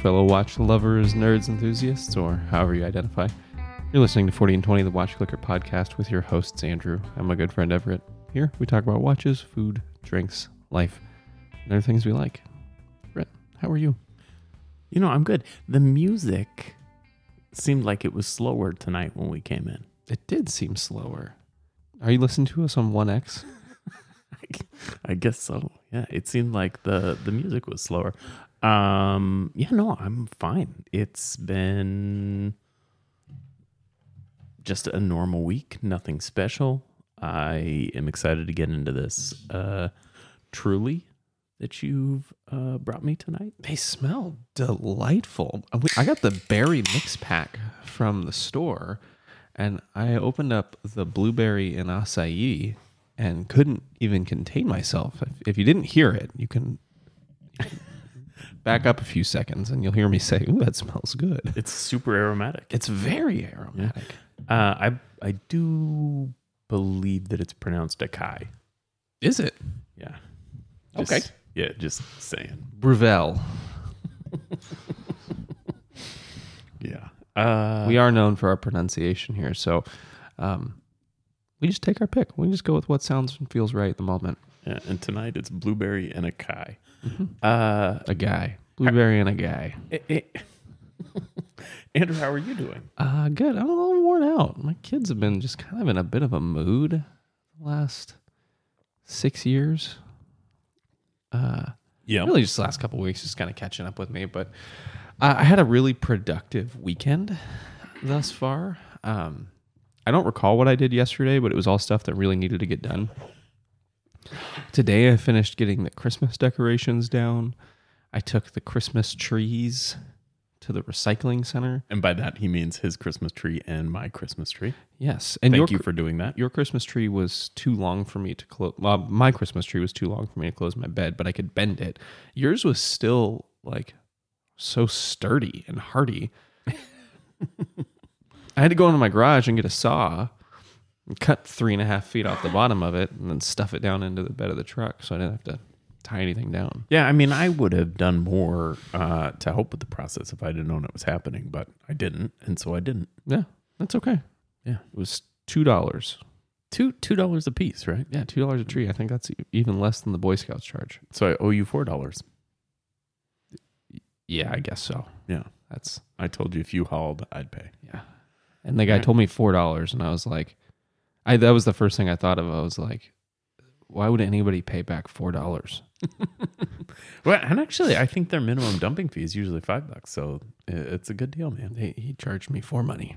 fellow watch lovers, nerds, enthusiasts, or however you identify. You're listening to 40 and 20, the Watch Clicker podcast with your hosts, Andrew and my good friend Everett. Here, we talk about watches, food, drinks, life, and other things we like. Brett, how are you? You know, I'm good. The music seemed like it was slower tonight when we came in. It did seem slower. Are you listening to us on 1X? I guess so. Yeah, it seemed like the the music was slower. Um, yeah, no, I'm fine. It's been just a normal week, nothing special. I am excited to get into this uh truly that you've uh brought me tonight. They smell delightful. I got the berry mix pack from the store, and I opened up the blueberry and acai and couldn't even contain myself. If, if you didn't hear it, you can back up a few seconds and you'll hear me say, "Ooh, that smells good." It's super aromatic. It's very aromatic. Uh I I do believe that it's pronounced Akai. Is it Yeah. Okay. Just- Yeah, just saying. Bruvel? Yeah. Uh, we are known for our pronunciation here, so um, we just take our pick. We just go with what sounds and feels right at the moment. yeah, and tonight it's blueberry and a kai. Mm-hmm. Uh, A guy, blueberry and a guy. Andrew, how are you doing? Uh, good. I'm a little worn out. My kids have been just kind of in a bit of a mood the last six years. Uh, Yeah. really just the last couple weeks, just kind of catching up with me. But uh, I had a really productive weekend thus far. Um, I don't recall what I did yesterday, but it was all stuff that really needed to get done. Today, I finished getting the Christmas decorations down. I took the Christmas trees to the recycling center. And by that he means his Christmas tree and my Christmas tree. Yes, and Thank your you for doing that. your Christmas tree was too long for me to close. Well, my Christmas tree was too long for me to close my bed, but I could bend it. Yours was still like so sturdy and hardy. I had to go into my garage and get a saw cut three and a half feet off the bottom of it and then stuff it down into the bed of the truck so I didn't have to tie anything down. Yeah, I mean, I would have done more uh, to help with the process if I didn't known it was happening, but I didn't, and so I didn't. Yeah, that's okay. Yeah, It was two dollars. two two dollars a piece, right? Yeah, two dollars a tree. I think that's even less than the Boy Scouts charge. So I owe you four dollars. Yeah, I guess so. Yeah, That's I told you if you hauled, I'd pay. Yeah. And the guy Right. told me four dollars, and I was like, I that was the first thing I thought of. I was like, why would anybody pay back four dollars? Well, and actually, I think their minimum dumping fee is usually five bucks, so it's a good deal, man. He, he charged me for money.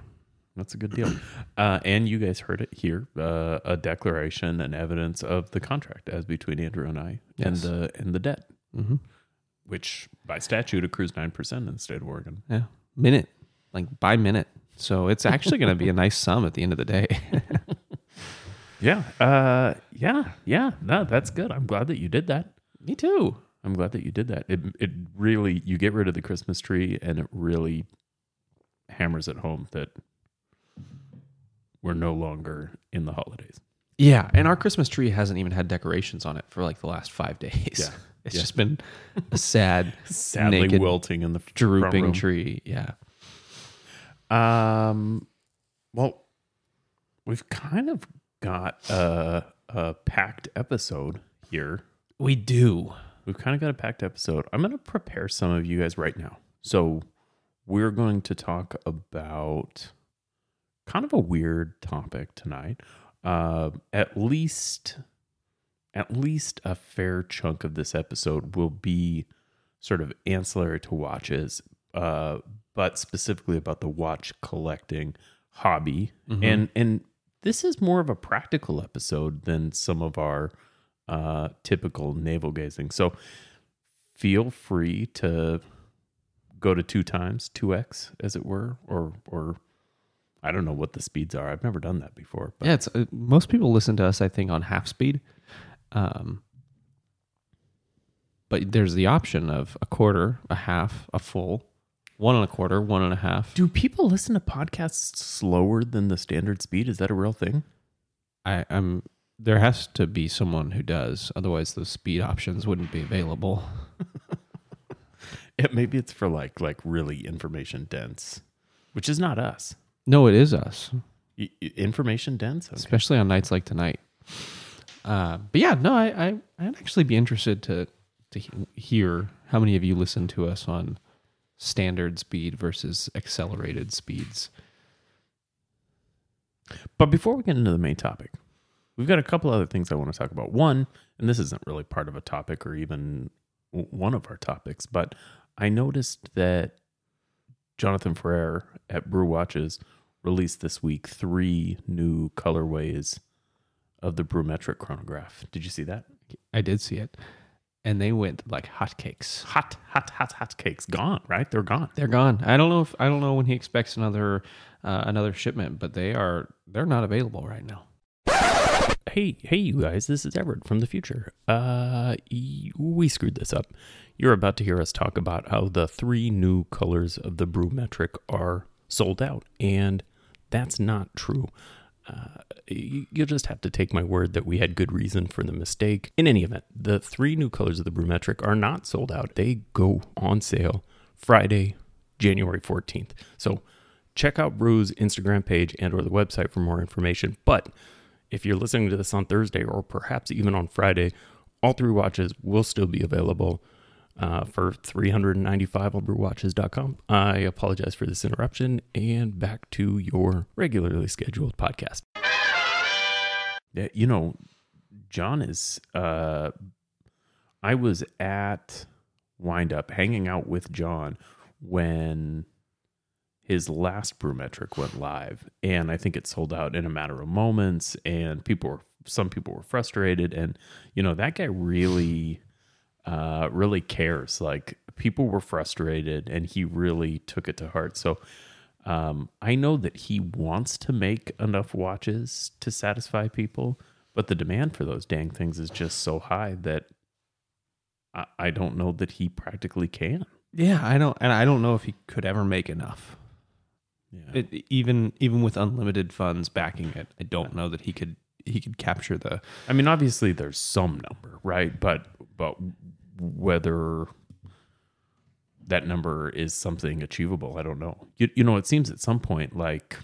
That's a good deal. Uh, and you guys heard it here: uh, a declaration and evidence of the contract as between Andrew and I, and the and the debt, Mm-hmm. which by statute accrues nine percent in the state of Oregon. Yeah, minute, like by minute. So it's actually going to be a nice sum at the end of the day. Yeah, uh, yeah, yeah. No, that's good. I'm glad that you did that. me too. I'm glad that you did that. It it really you get rid of the Christmas tree, and it really hammers it home that we're no longer in the holidays. Yeah, and our Christmas tree hasn't even had decorations on it for like the last five days. Yeah. It's Yeah. just been a sad, Sadly, naked, wilting in the drooping tree. Yeah. Um, well, we've kind of got a, a packed episode here. We do. We've kind of got a packed episode. I'm going to prepare some of you guys right now. So, we're going to talk about kind of a weird topic tonight. Uh, at least, at least a fair chunk of this episode will be sort of ancillary to watches, uh, but specifically about the watch collecting hobby. Mhm. And and this is more of a practical episode than some of our uh, typical navel gazing. So feel free to go to two times, two x, as it were, or or I don't know what the speeds are. I've never done that before. But yeah, it's uh, most people listen to us, I think, on half speed. Um, but there's the option of a quarter, a half, a full, one and a quarter, one and a half. do people listen to podcasts slower than the standard speed? Is that a real thing? I, I'm there has to be someone who does, otherwise the speed options wouldn't be available. It, maybe it's for like like really information dense, which is not us. No, it is us, y- information dense. Okay. especially on nights like tonight. Uh, but yeah, no, I, I I'd actually be interested to to he- hear how many of you listen to us on standard speed versus accelerated speeds. But before we get into the main topic, we've got a couple other things I want to talk about. One, and this isn't really part of a topic or even one of our topics, but I noticed that Jonathan Ferrer at Brew Watches released this week three new colorways of the Brewmetric chronograph. Did you see that? I did see it, and they went like hotcakes. Hot, hot, hot, hot cakes gone, right? They're gone. They're gone. I don't know if I don't know when he expects another uh, another shipment, but they are they're not available right now. Hey, hey, you guys, this is Everett from the future. Uh, we screwed this up. You're about to hear us talk about how the three new colors of the Brewmetric are sold out, and that's not true. Uh, you'll just have to take my word that we had good reason for the mistake. In any event, the three new colors of the Brewmetric are not sold out. They go on sale Friday, January 14th. So check out Brew's Instagram page and or the website for more information. But if you're listening to this on Thursday or perhaps even on Friday, all three watches will still be available uh, for 395 on brewwatches.com. I apologize for this interruption and back to your regularly scheduled podcast. Yeah, you know, John is uh I was at Wind Up hanging out with John when his last Brewmetric went live, and I think it sold out in a matter of moments. And people were, some people were frustrated, and you know that guy really, uh, really cares. Like people were frustrated, and he really took it to heart. So, um, I know that he wants to make enough watches to satisfy people, but the demand for those dang things is just so high that I, I don't know that he practically can. Yeah, I don't, and I don't know if he could ever make enough. Yeah. It, even even with unlimited funds backing it, I don't know that he could he could capture the. I mean, obviously there's some number, right? But but whether that number is something achievable, I don't know. You you know, it seems at some point like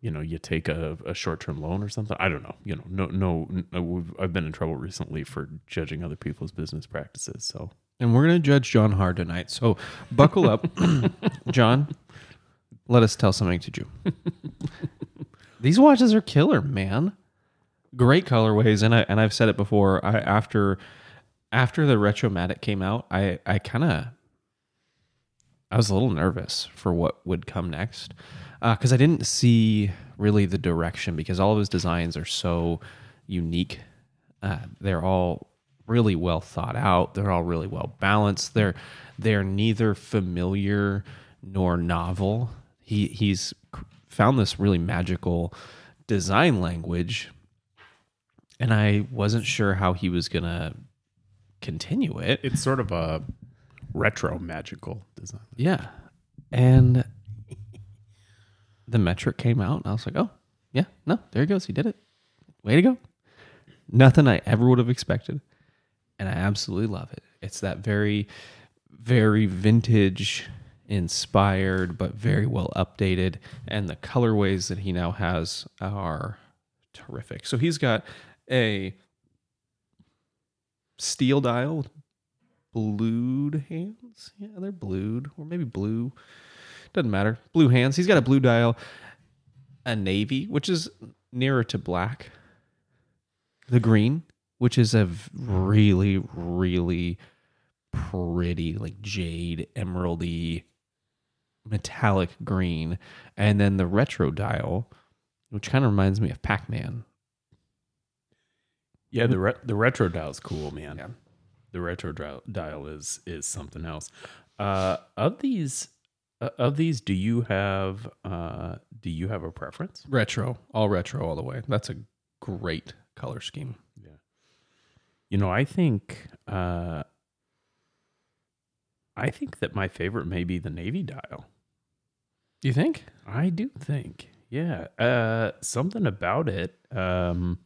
you know you take a, a short term loan or something. I don't know. You know, no no. no we've, I've been in trouble recently for judging other people's business practices. So And we're gonna judge John hard tonight, so buckle up, John. Let us tell something to you. These watches are killer, man. Great colorways, and I and I've said it before. I after after the Retromatic came out, I I kind of I was a little nervous for what would come next because I didn't see really the direction because all of his designs are so unique. Uh, they're all really well thought out. They're all really well balanced. They're they're neither familiar nor novel. He he's found this really magical design language, and I wasn't sure how he was gonna continue it. it's sort of a retro magical design. Yeah. And the metric came out, and I was like, oh, yeah, no, there he goes. He did it. Way to go. Nothing I ever would have expected. And I absolutely love it. It's that very, very vintage inspired, but very well updated. And the colorways that he now has are terrific. So he's got a steel dial blued hands. Yeah, they're blued, or maybe blue. Doesn't matter. Blue hands. He's got a blue dial, a navy, which is nearer to black. The green, which is a really, really pretty, like jade, emeraldy, metallic green, and then the retro dial, which kind of reminds me of Pac-Man. Yeah, the re- the retro dial is cool, man. Yeah. The retro dial, dial is is something else. Uh, of these, uh, of these, do you have uh, do you have a preference? Retro, all retro, all the way. That's a great color scheme. Yeah. You know, I think uh, I think that my favorite may be the navy dial. You think? I do think, yeah. Uh, something about it, um,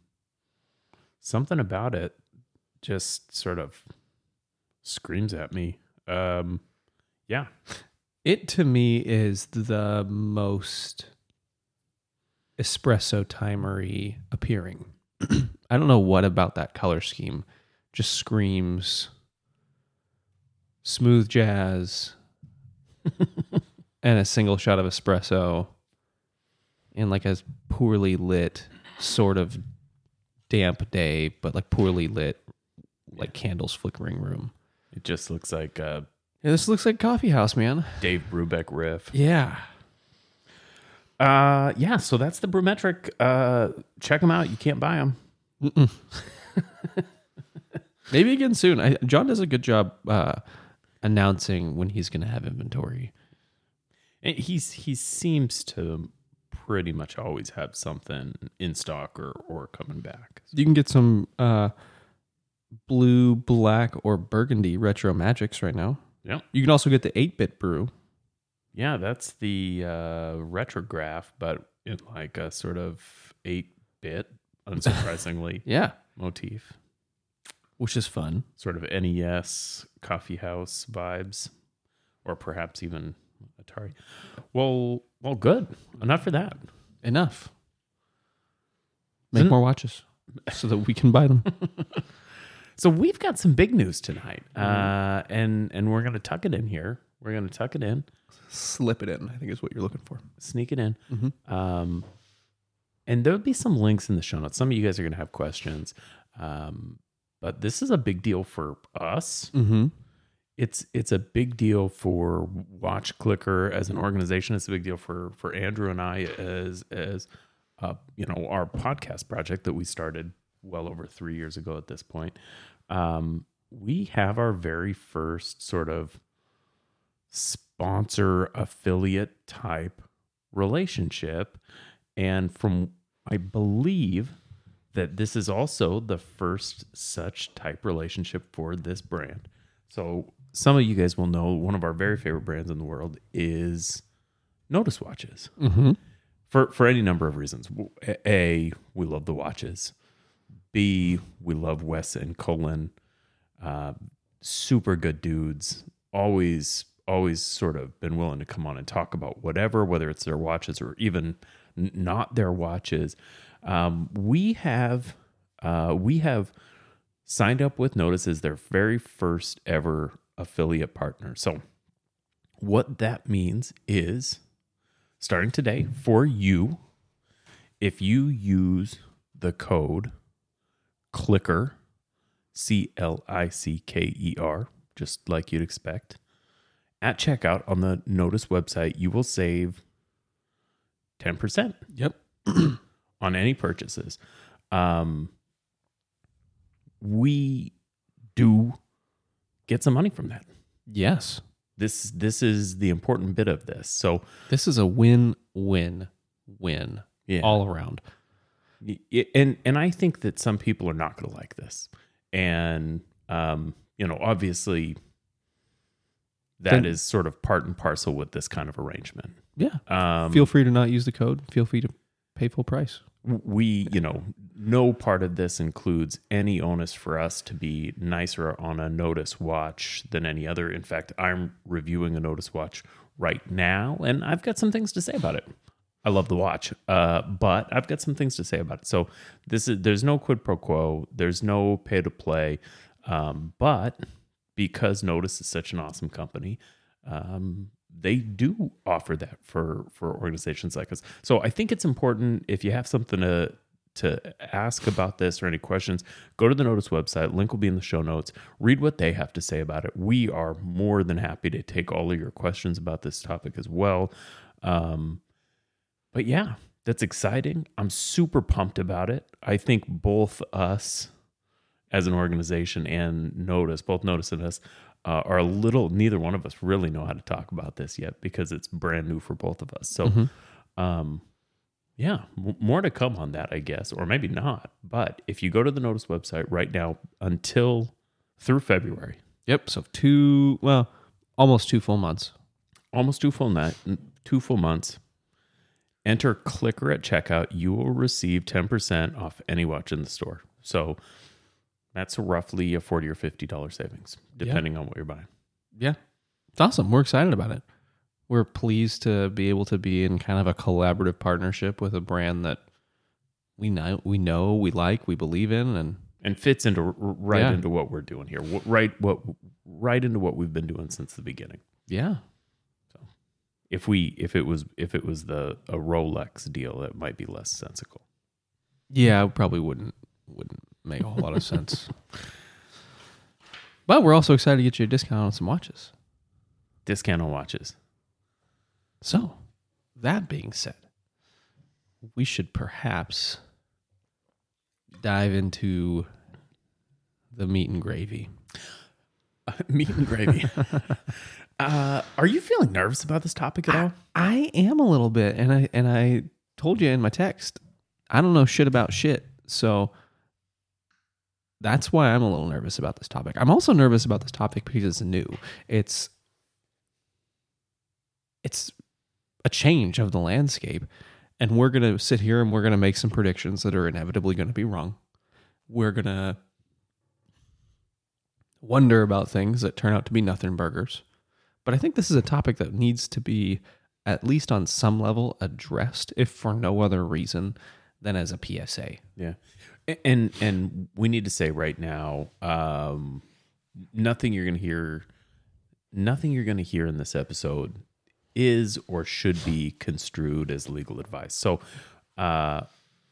something about it, just sort of screams at me. Um, yeah, It to me is the most espresso timery appearing. I don't know what about that color scheme just screams smooth jazz and a single shot of espresso in like a poorly lit sort of damp day but like poorly lit like candles flickering room. it just looks like a Yeah, this looks like coffee house, man. Dave Brubeck riff. Yeah. Uh, yeah. So that's the Brewmetric. Uh, check them out. You can't buy them. Maybe again soon. I, John does a good job uh, announcing when he's going to have inventory. He's he seems to pretty much always have something in stock or or coming back. You can get some uh, blue, black, or burgundy Retromatics right now. Yep. You can also get the 8 bit brew. Yeah, that's the uh, retrograph, but in like a sort of eight bit, unsurprisingly, Yeah. motif. Which is fun. Sort of NES coffee house vibes, or perhaps even Atari. Well, well, good. Enough for that. Enough. Make Isn't- more watches so that we can buy them. So we've got some big news tonight, uh, and and we're gonna tuck it in here. We're gonna tuck it in, Slip it in, I think is what you're looking for. sneak it in, Mhm. um, and there'll be some links in the show notes. Some of you guys are gonna have questions, um, but this is a big deal for us. Mm-hmm. It's it's a big deal for Watch Clicker as an organization. It's a big deal for for Andrew and I as as uh, you know our podcast project that we started well over three years ago at this point. Um, we have our very first sort of sponsor affiliate type relationship, and from I believe that this is also the first such type relationship for this brand. So some of you guys will know one of our very favorite brands in the world is Nodus watches Mm-hmm. for for any number of reasons. A, we love the watches. B, we love Wes and Cullen. Uh, super good dudes. Always, always sort of been willing to come on and talk about whatever, whether it's their watches or even n- not their watches. Um, we have, uh, we have signed up with Nodus as their very first ever affiliate partner. So, what that means is starting today for you if you use the code clicker c l i c k e r just like you'd expect at checkout on the Nodus website you will save 10% Yep. on any purchases um we do get some money from that Yes. this this is the important bit of this so This is a win, win, win yeah all around. And and I think that some people are not going to like this, and um, you know, obviously, that is Then- sort of part and parcel with this kind of arrangement. Yeah. Um, Feel free to not use the code. Feel free to pay full price. We, you know, no part of this includes any onus for us to be nicer on a Nodus watch than any other. In fact, I'm reviewing a Nodus watch right now, and I've got some things to say about it. I love the watch, uh, but I've got some things to say about it. So this is there's no quid pro quo, there's no pay to play, um, but because Nodus is such an awesome company, um, they do offer that for for organizations like us. So I think it's important if you have something to to ask about this or any questions, go to the Nodus website. Link will be in the show notes. Read what they have to say about it. We are more than happy to take all of your questions about this topic as well. Um, but yeah, that's exciting. I'm super pumped about it. I think both us as an organization and Nodus, both Nodus and us, uh, are a little, neither one of us really know how to talk about this yet because it's brand new for both of us. So, um, yeah, m- more to come on that, I guess, or maybe not. But if you go to the Nodus website right now until through February, Yep. So two, well, almost two full months. almost two full night, two full months. Enter clicker at checkout. You will receive 10% off any watch in the store. So that's roughly a 40 or $50 savings, depending on what you're buying. Yeah. It's awesome. We're excited about it. We're pleased to be able to be in kind of a collaborative partnership with a brand that we know we know, we like, we believe in and and fits into right Yeah. into what we're doing here. Right what right into what we've been doing since the beginning. yeah. If we if it was if it was the a Rolex deal, it might be less sensical. Yeah, it probably wouldn't wouldn't make a whole lot of sense. But we're also excited to get you a discount on some watches. Discount on watches. So, that being said, we should perhaps dive into the meat and gravy. Meat and gravy. uh, are you feeling nervous about this topic at all? I am a little bit, and I and I told you in my text, I don't know shit about shit. So that's why I'm a little nervous about this topic. I'm also nervous about this topic because it's new. It's it's a change of the landscape. And we're gonna sit here and we're gonna make some predictions that are inevitably gonna be wrong. We're gonna wonder about things that turn out to be nothing burgers. But I think this is a topic that needs to be, at least on some level, addressed, if for no other reason than as a PSA. Yeah. And and we need to say right now, um, nothing you're gonna hear nothing you're gonna hear in this episode is or should be construed as legal advice. So uh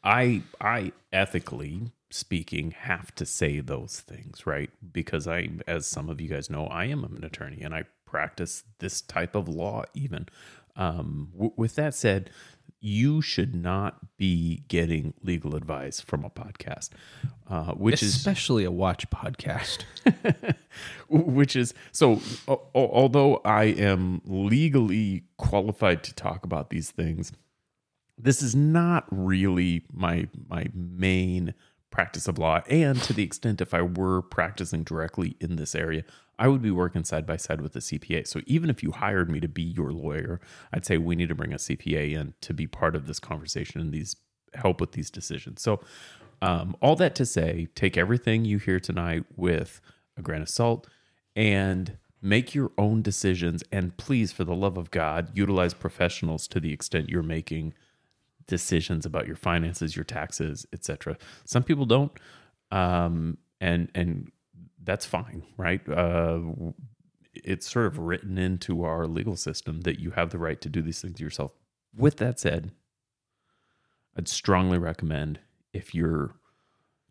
I I ethically speaking have to say those things, right? Because I as some of you guys know, I am an attorney and I practice this type of law even. Um w- with that said, you should not be getting legal advice from a podcast, uh, which is Especially a watch podcast. which is so o- although i am legally qualified to talk about these things this is not really my my main practice of law. And to the extent if i were practicing directly in this area i would be working side by side with the cpa so even if you hired me to be your lawyer i'd say we need to bring a cpa in to be part of this conversation and these help with these decisions. So um, all that to say take everything you hear tonight with a grain of salt and make your own decisions. And please for the love of god utilize professionals to the extent you're making decisions about your finances your taxes etc some people don't um and and that's fine right? Uh it's sort of written into our legal system that you have the right to do these things yourself. With that said i'd strongly recommend if you're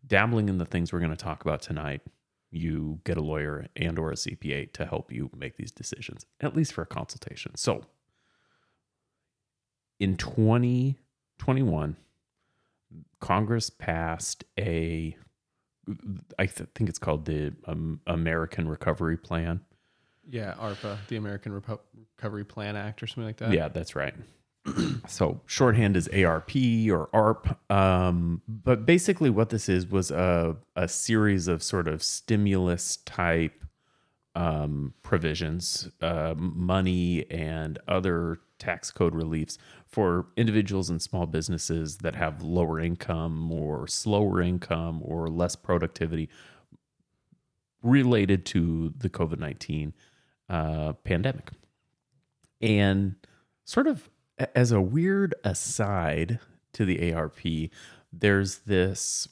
dabbling in the things we're going to talk about tonight you get a lawyer and or a cpa to help you make these decisions at least for a consultation. So in 2021 congress passed a i th- think it's called the um, american recovery plan yeah, ARPA, the American Repo- Recovery Plan Act, or something like that. Yeah, that's right. so shorthand is ARP or ARP. Um, but basically, what this is was a, a series of sort of stimulus type um, provisions, uh, money, and other tax code reliefs for individuals and small businesses that have lower income or slower income or less productivity related to the COVID 19 uh, pandemic. And sort of as a weird aside to the ARP, there's this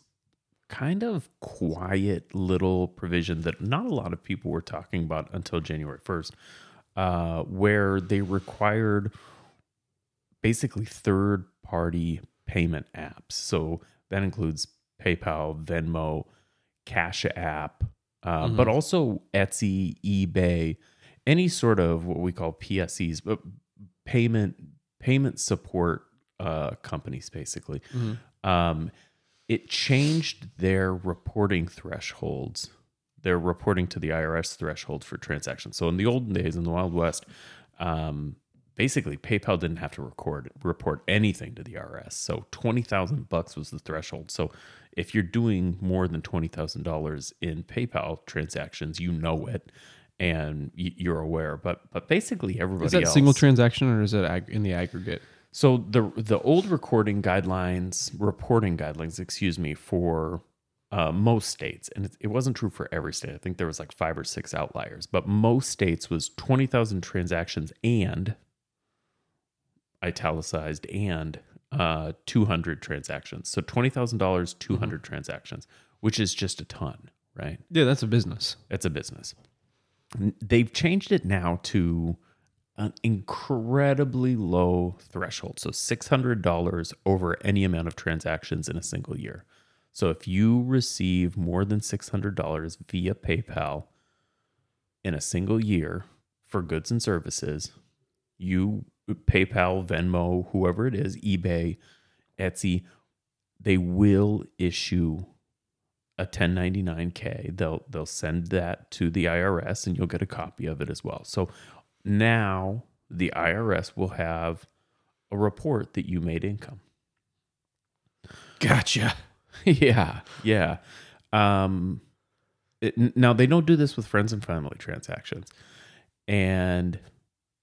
kind of quiet little provision that not a lot of people were talking about until January 1st, uh, where they required basically third party payment apps. So that includes PayPal, Venmo, Cash App, uh, but also Etsy, eBay, any sort of what we call PSEs, but payment payment support uh, companies, basically. Um, it changed their reporting thresholds. Their reporting to the IRS threshold for transactions. So in the olden days, in the Wild West, um, basically PayPal didn't have to record report anything to the IRS. So twenty thousand bucks was the threshold. So if you're doing more than twenty thousand dollars in PayPal transactions, you know it and you're aware. But but basically everybody Is that else, single transaction or is it ag- in the aggregate? so the the old recording guidelines, reporting guidelines, excuse me, for uh, most states, and it, it wasn't true for every state. I think there was like five or six outliers, but most states was twenty thousand transactions and italicized and uh, two hundred transactions. So twenty thousand dollars, two hundred transactions, which is just a ton, right? Yeah, that's a business. It's a business. They've changed it now to an incredibly low threshold. So $600 over any amount of transactions in a single year. So if you receive more than $600 via PayPal in a single year for goods and services, you PayPal, Venmo, whoever it is, eBay, Etsy, they will issue a 1099K. They'll they'll send that to the IRS and you'll get a copy of it as well. So now the IRS will have a report that you made income. Gotcha. yeah, yeah. Um, it, now they don't do this with friends and family transactions, and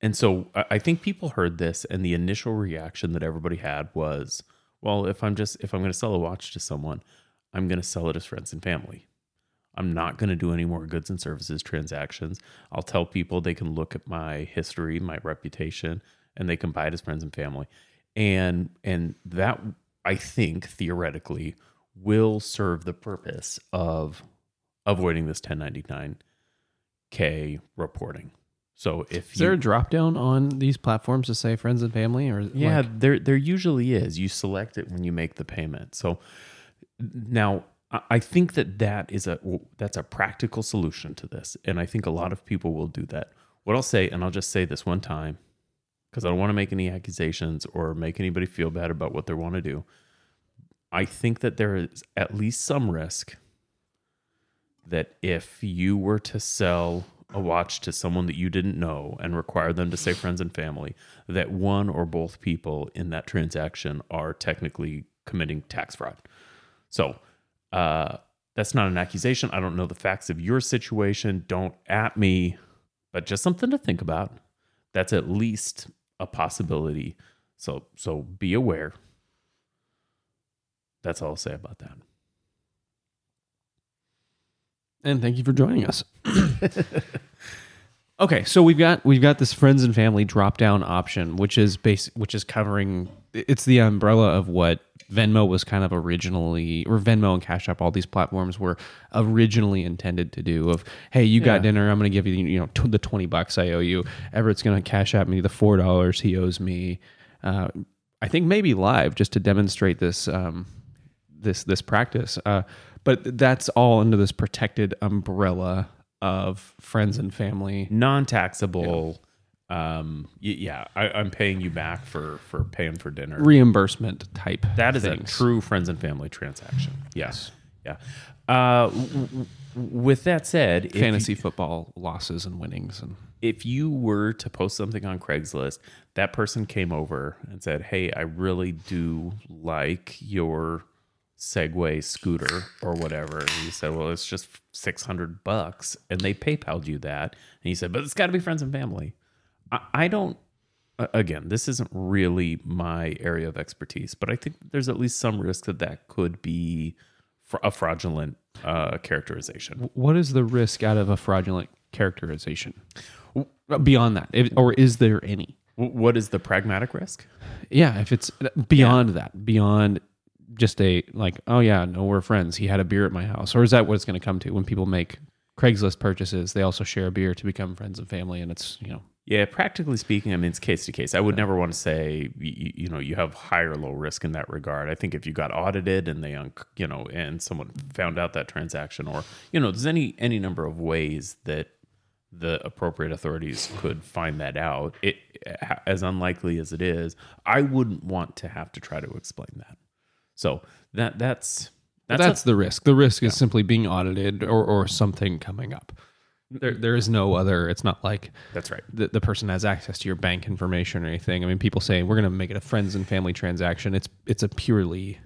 and so I, I think people heard this, and the initial reaction that everybody had was, well, if I'm just if I'm going to sell a watch to someone, I'm going to sell it as friends and family. I'm not going to do any more goods and services transactions. I'll tell people they can look at my history, my reputation, and they can buy it as friends and family. And and that I think theoretically will serve the purpose of avoiding this 1099k reporting. So if Is there a drop down on these platforms to say friends and family, or yeah, like- there there usually is. You select it when you make the payment. So now I- I think that that is a that's a practical solution to this, and I think a lot of people will do that. What I'll say, and I'll just say this one time, because I don't want to make any accusations or make anybody feel bad about what they want to do. I think that there is at least some risk that if you were to sell a watch to someone that you didn't know and require them to say friends and family, that one or both people in that transaction are technically committing tax fraud. So uh, that's not an accusation. I don't know the facts of your situation. Don't at me, but just something to think about. That's at least a possibility. So so be aware. That's all I'll say about that. and thank you for joining us. okay, so we've got we've got this friends and family drop down option, which is base which is covering it's the umbrella of what Venmo was kind of originally or Venmo and Cash App, all these platforms were originally intended to do. Of hey, you got Yeah. dinner, I'm going to give you you know t- the twenty bucks I owe you. Everett's going to cash out me the four dollars he owes me. Uh, I think maybe live just to demonstrate this um, this this practice. Uh, but that's all under this protected umbrella of friends and family. Non-taxable. Um, y- yeah, I, I'm paying you back for for paying for dinner. reimbursement type. That is a true friends and family transaction. Yes. Yeah. Uh, w- w- with that said, if you- fantasy football losses and winnings and if you were to post something on Craigslist, that person came over and said, Hey, I really do like your Segway scooter or whatever. And you said, Well, it's just 600 bucks. And they PayPal'd you that. And he said, But it's got to be friends and family. I, I don't, again, this isn't really my area of expertise, but I think there's at least some risk that that could be a fraudulent uh, characterization. what is the risk out of a fraudulent characterization beyond that If- or is there any What is the pragmatic risk? yeah if it's beyond that beyond just a like oh yeah no we're friends he had a beer at my house or is that what it's going to come to when people make craigslist purchases they also share a beer to become friends and family and it's you know Yeah, practically speaking, I mean, it's case to case. I would never want to say, you, you know, you have high or low risk in that regard. I think if you got audited and they, you know, and someone found out that transaction, or you know, there's any any number of ways that the appropriate authorities could find that out. It as unlikely as it is, I wouldn't want to have to try to explain that. So that that's that's, that's, a- the risk. The risk is simply being audited or, or something coming up. There, there is no other it's not like that's right. the, the person has access to your bank information or anything. I mean people say we're going to make it a friends and family transaction. It's it's a purely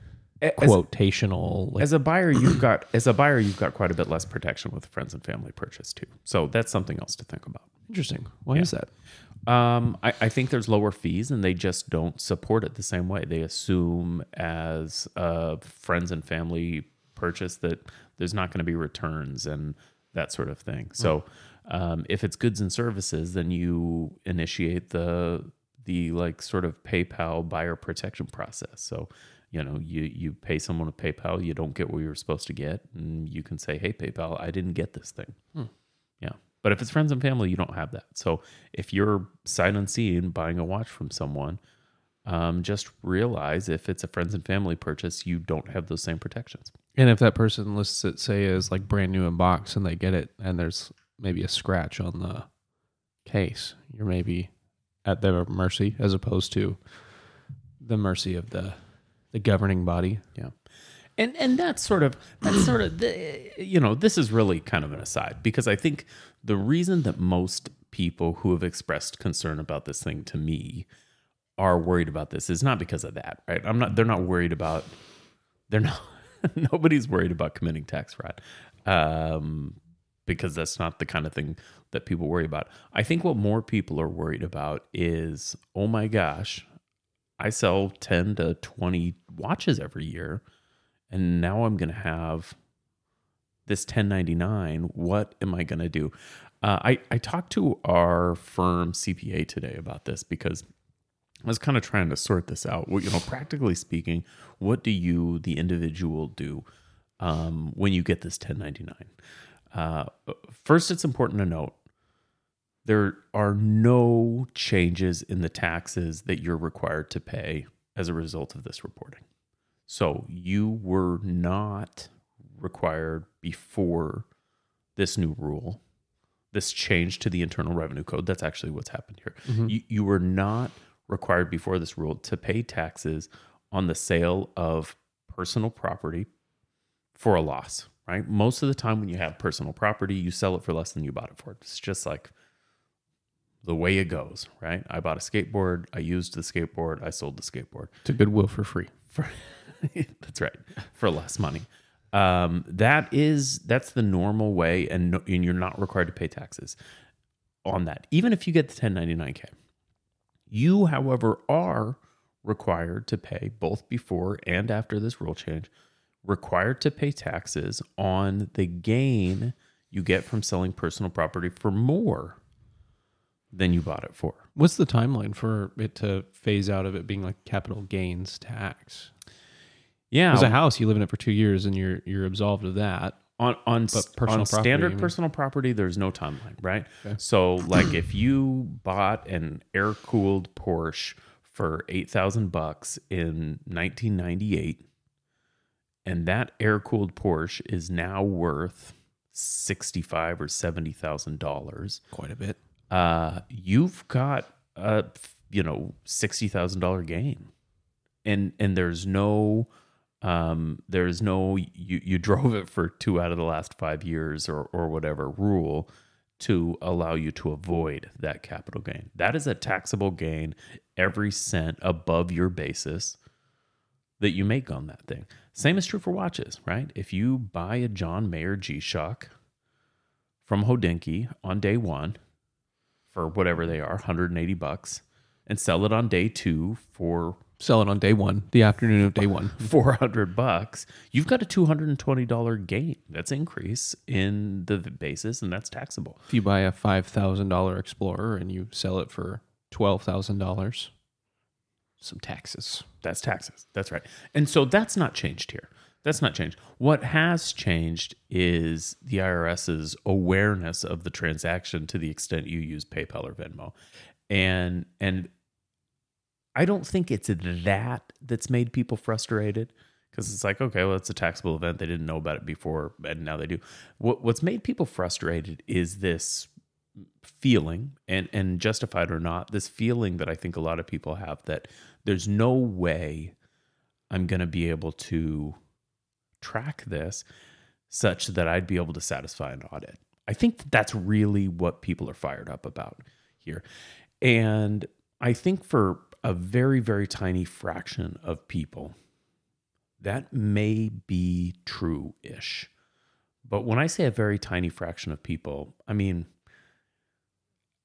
As- quotational like, as a buyer you've got as a buyer you've got quite a bit less protection with friends and family purchase too. So that's something else to think about. Interesting. Why is that um, I, I think there's lower fees and they just don't support it the same way they assume as a friends and family purchase that there's not going to be returns and that sort of thing. So um, if it's goods and services, then you initiate the the like sort of PayPal buyer protection process. So you know you you pay someone with PayPal, you don't get what you're supposed to get, and you can say, "Hey PayPal, I didn't get this thing." Yeah. But if it's friends and family, you don't have that. So if you're sight unseen buying a watch from someone, um, just realize if it's a friends and family purchase, you don't have those same protections. And if that person lists it, say, as like brand new in box and they get it and there's maybe a scratch on the case, you're maybe at their mercy as opposed to the mercy of the the governing body. Yeah. And and that's sort of that's sort of the, you know this is really kind of an aside because I think the reason that most people who have expressed concern about this thing to me are worried about this is not because of that, right? I'm not they're not worried about they're not nobody's worried about committing tax fraud. Um because that's not the kind of thing that people worry about. I think what more people are worried about is, oh my gosh, I sell 10 to 20 watches every year and now I'm going to have this 1099. What am I going to do? Uh, I, I talked to our firm CPA today about this because I was kind of trying to sort this out. Well, you know, practically speaking, what do you, the individual, do um, when you get this 1099? Uh, first, it's important to note there are no changes in the taxes that you're required to pay as a result of this reporting. So you were not required before this new rule, this change to the Internal Revenue Code. That's actually what's happened here. Mm-hmm. You, you were not required before this rule to pay taxes on the sale of personal property for a loss, right? Most of the time when you have personal property, you sell it for less than you bought it for. It's just like the way it goes, right? I bought a skateboard, I used the skateboard, I sold the skateboard. To Goodwill for free. For that's right, for less money. Um, that is that's the normal way, and, no, and you're not required to pay taxes on that, even if you get the 1099k. You, however, are required to pay both before and after this rule change, required to pay taxes on the gain you get from selling personal property for more than you bought it for. What's the timeline for it to phase out of it being like capital gains tax? Yeah, As a house, you live in it for two years and you're you're absolved of that. on on, s- personal on property, standard you mean? personal property there's no timeline right Okay. so like if you bought an air cooled porsche for 8000 bucks in 1998 and that air cooled porsche is now worth 65 or 70 thousand dollars Quite a bit. uh you've got a you know $60000 gain and and there's no um there's no you you drove it for two out of the last five years or or whatever rule to allow you to avoid that capital gain. That is a taxable gain every cent above your basis that you make on that thing. Same is true for watches right? If you buy a john mayer g-shock from Hodinkee on day one for whatever they are 180 bucks and sell it on day two for Sell it on day one, the afternoon of day one. 400 bucks, you've got a $220 gain. That's increase in the basis and that's taxable. If you buy a five thousand dollar Explorer and you sell it for twelve thousand dollars, some taxes. That's taxes. That's right. And so that's not changed here. That's not changed. What has changed is the IRS's awareness of the transaction to the extent you use PayPal or Venmo. And and I don't think it's that that's made people frustrated because it's like, okay, well, it's a taxable event. They didn't know about it before, and now they do. What, what's made people frustrated is this feeling, and and justified or not, this feeling that I think a lot of people have that there's no way I'm going to be able to track this such that I'd be able to satisfy an audit. I think that that's really what people are fired up about here. And I think for a very, very tiny fraction of people, that may be true ish. But when I say a very tiny fraction of people, I mean,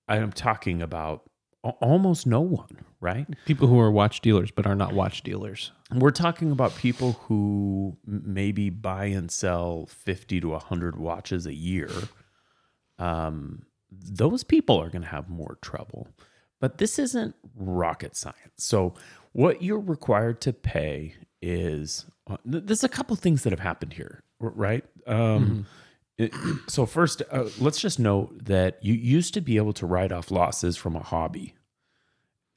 I am talking about almost no one, right? People who are watch dealers but are not watch dealers. We're talking about people who maybe buy and sell 50 to 100 watches a year. Um, those people are going to have more trouble. But this isn't rocket science. So, what you're required to pay is uh, there's a couple things that have happened here, right? Um, it- so, first, uh, let's just note that you used to be able to write off losses from a hobby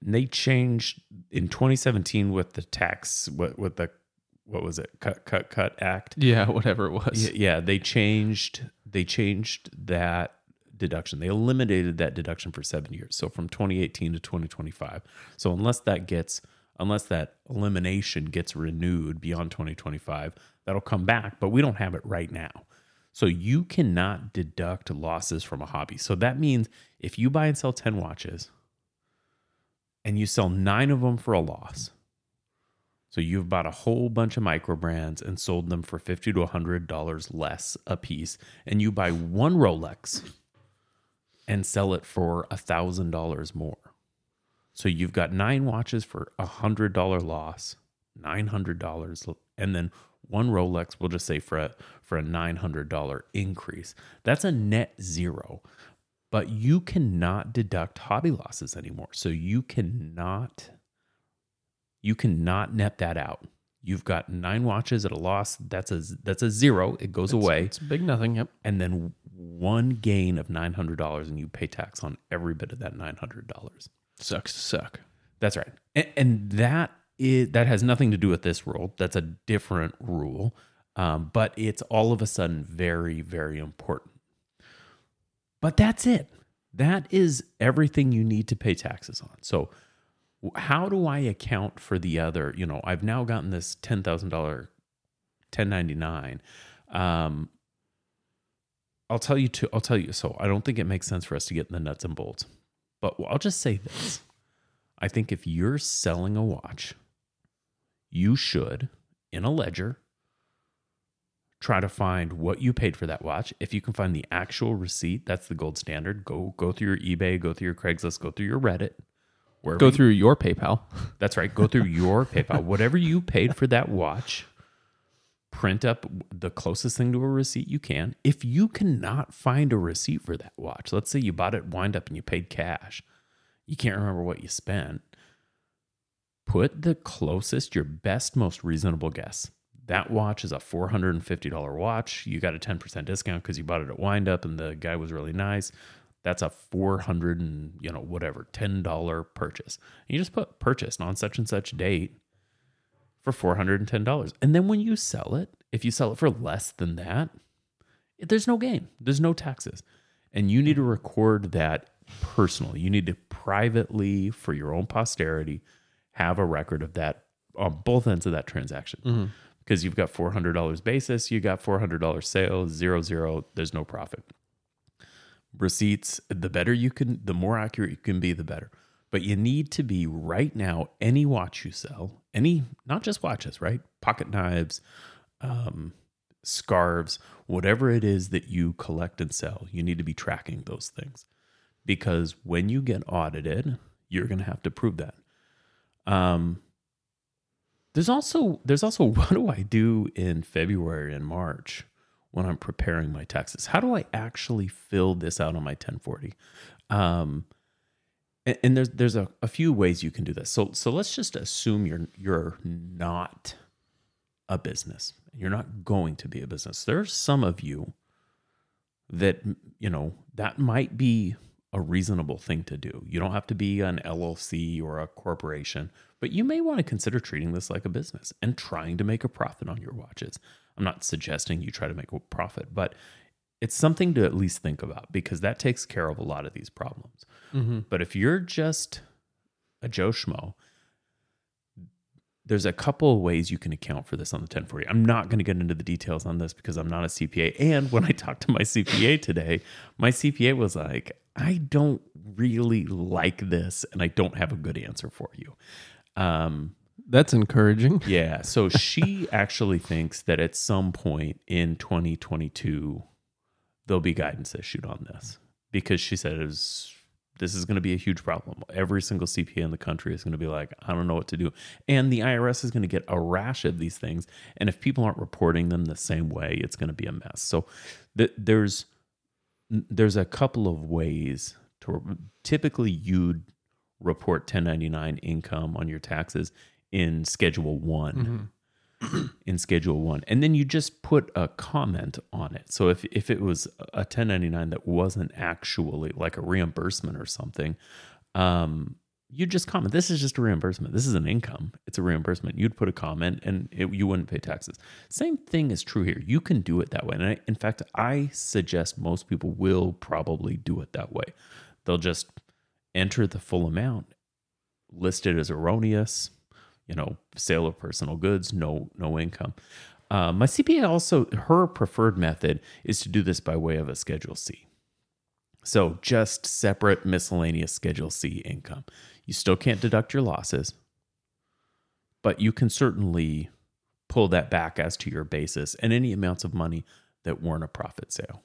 and they changed in 2017 with the tax what with the what was it cut cut cut act Yeah, whatever it was. yeah, yeah they changed they changed that deduction. They eliminated that deduction for seven years. So from 2018 to 2025 so unless that gets unless that elimination gets renewed beyond 2025 that'll come back but we don't have it right now. So you cannot deduct losses from a hobby. So that means if you buy and sell 10 watches and you sell nine of them for a loss. So you've bought a whole bunch of micro brands and sold them for fifty to hundred dollars less a piece, and you buy one Rolex and sell it for a thousand dollars more. So you've got nine watches for a hundred dollar loss, nine hundred dollars, and then one Rolex. We'll just say for a for a nine hundred dollar increase. That's a net zero but you cannot deduct hobby losses anymore. So you cannot you cannot net that out. You've got nine watches at a loss. That's a that's a zero. It goes away, It's a big nothing. Yep. and then one gain of nine hundred dollars, and you pay tax on every bit of that nine hundred dollars. Sucks to suck. That's right, and, and that is that has nothing to do with this rule. That's a different rule, um, but it's all of a sudden very very important. But that's it. That is everything you need to pay taxes on. So, how do I account for the other? You know, I've now gotten this ten thousand dollar, ten ninety nine. Um, I'll tell you to. I'll tell you. So, I don't think it makes sense for us to get in the nuts and bolts. But I'll just say this: I think if you're selling a watch, you should, in a ledger, try to find what you paid for that watch. If you can find the actual receipt, that's the gold standard. Go go through your eBay, go through your Craigslist, go through your Reddit. Wherever Go you- through your PayPal. That's right. Go through your PayPal. Whatever you paid for that watch, print up the closest thing to a receipt you can. If you cannot find a receipt for that watch, let's say you bought it Windup and you paid cash, you can't remember what you spent. Put the closest, your best, most reasonable guess. That watch is a $450 watch. You got a 10% discount because you bought it at Windup and the guy was really nice. That's a 400 and, you know, whatever, $10 purchase. And you just put purchased on such and such date for $410. And then when you sell it, if you sell it for less than that, there's no gain. There's no taxes. And you need to record that personally. You need to privately, for your own posterity, have a record of that on both ends of that transaction. Mm-hmm. Because you've got $400 basis, you got $400 sales, zero, zero, there's no profit. Receipts, the better you can, the more accurate you can be, the better. But you need to be right now, any watch you sell, any, not just watches, right? Pocket knives, um, scarves, whatever it is that you collect and sell, you need to be tracking those things because when you get audited, you're going to have to prove that. Um, there's also there's also what do I do in February and March when I'm preparing my taxes? How do I actually fill this out on my 1040? Um, and, and there's there's a, a few ways you can do this. So so let's just assume you're you're not a business. You're not going to be a business. There's some of you that you know that might be a reasonable thing to do. You don't have to be an LLC or a corporation, but you may want to consider treating this like a business and trying to make a profit on your watches. I'm not suggesting you try to make a profit, but it's something to at least think about because that takes care of a lot of these problems. But if you're just a Joe Schmo, there's a couple of ways you can account for this on the 1040. I'm not going to get into the details on this because I'm not a CPA. And when I talked to my CPA today, my CPA was like, I don't really like this and I don't have a good answer for you. Um, That's encouraging. yeah. So she actually thinks that at some point in 2022, there'll be guidance issued on this because she was this is going to be a huge problem. Every single CPA in the country is going to be like, I don't know what to do. And the IRS is going to get a rash of these things. And if people aren't reporting them the same way, it's going to be a mess. So th- there's there's a couple of ways to typically you'd report 1099 income on your taxes in schedule one mm-hmm. in schedule one and then you just put a comment on it. So if, if it was a 1099 that wasn't actually like a reimbursement or something um, you just comment this is just a reimbursement. This is an income. It's a reimbursement. You'd put a comment and it, you wouldn't pay taxes. Same thing is true here. You can do it that way. And I, in fact i suggest most people will probably do it that way. They'll just enter the full amount listed as erroneous you know sale of personal goods no no income uh, my cpa also her preferred method is to do this by way of a schedule c so just separate miscellaneous schedule c income you still can't deduct your losses but you can certainly pull that back as to your basis and any amounts of money that weren't a profit sale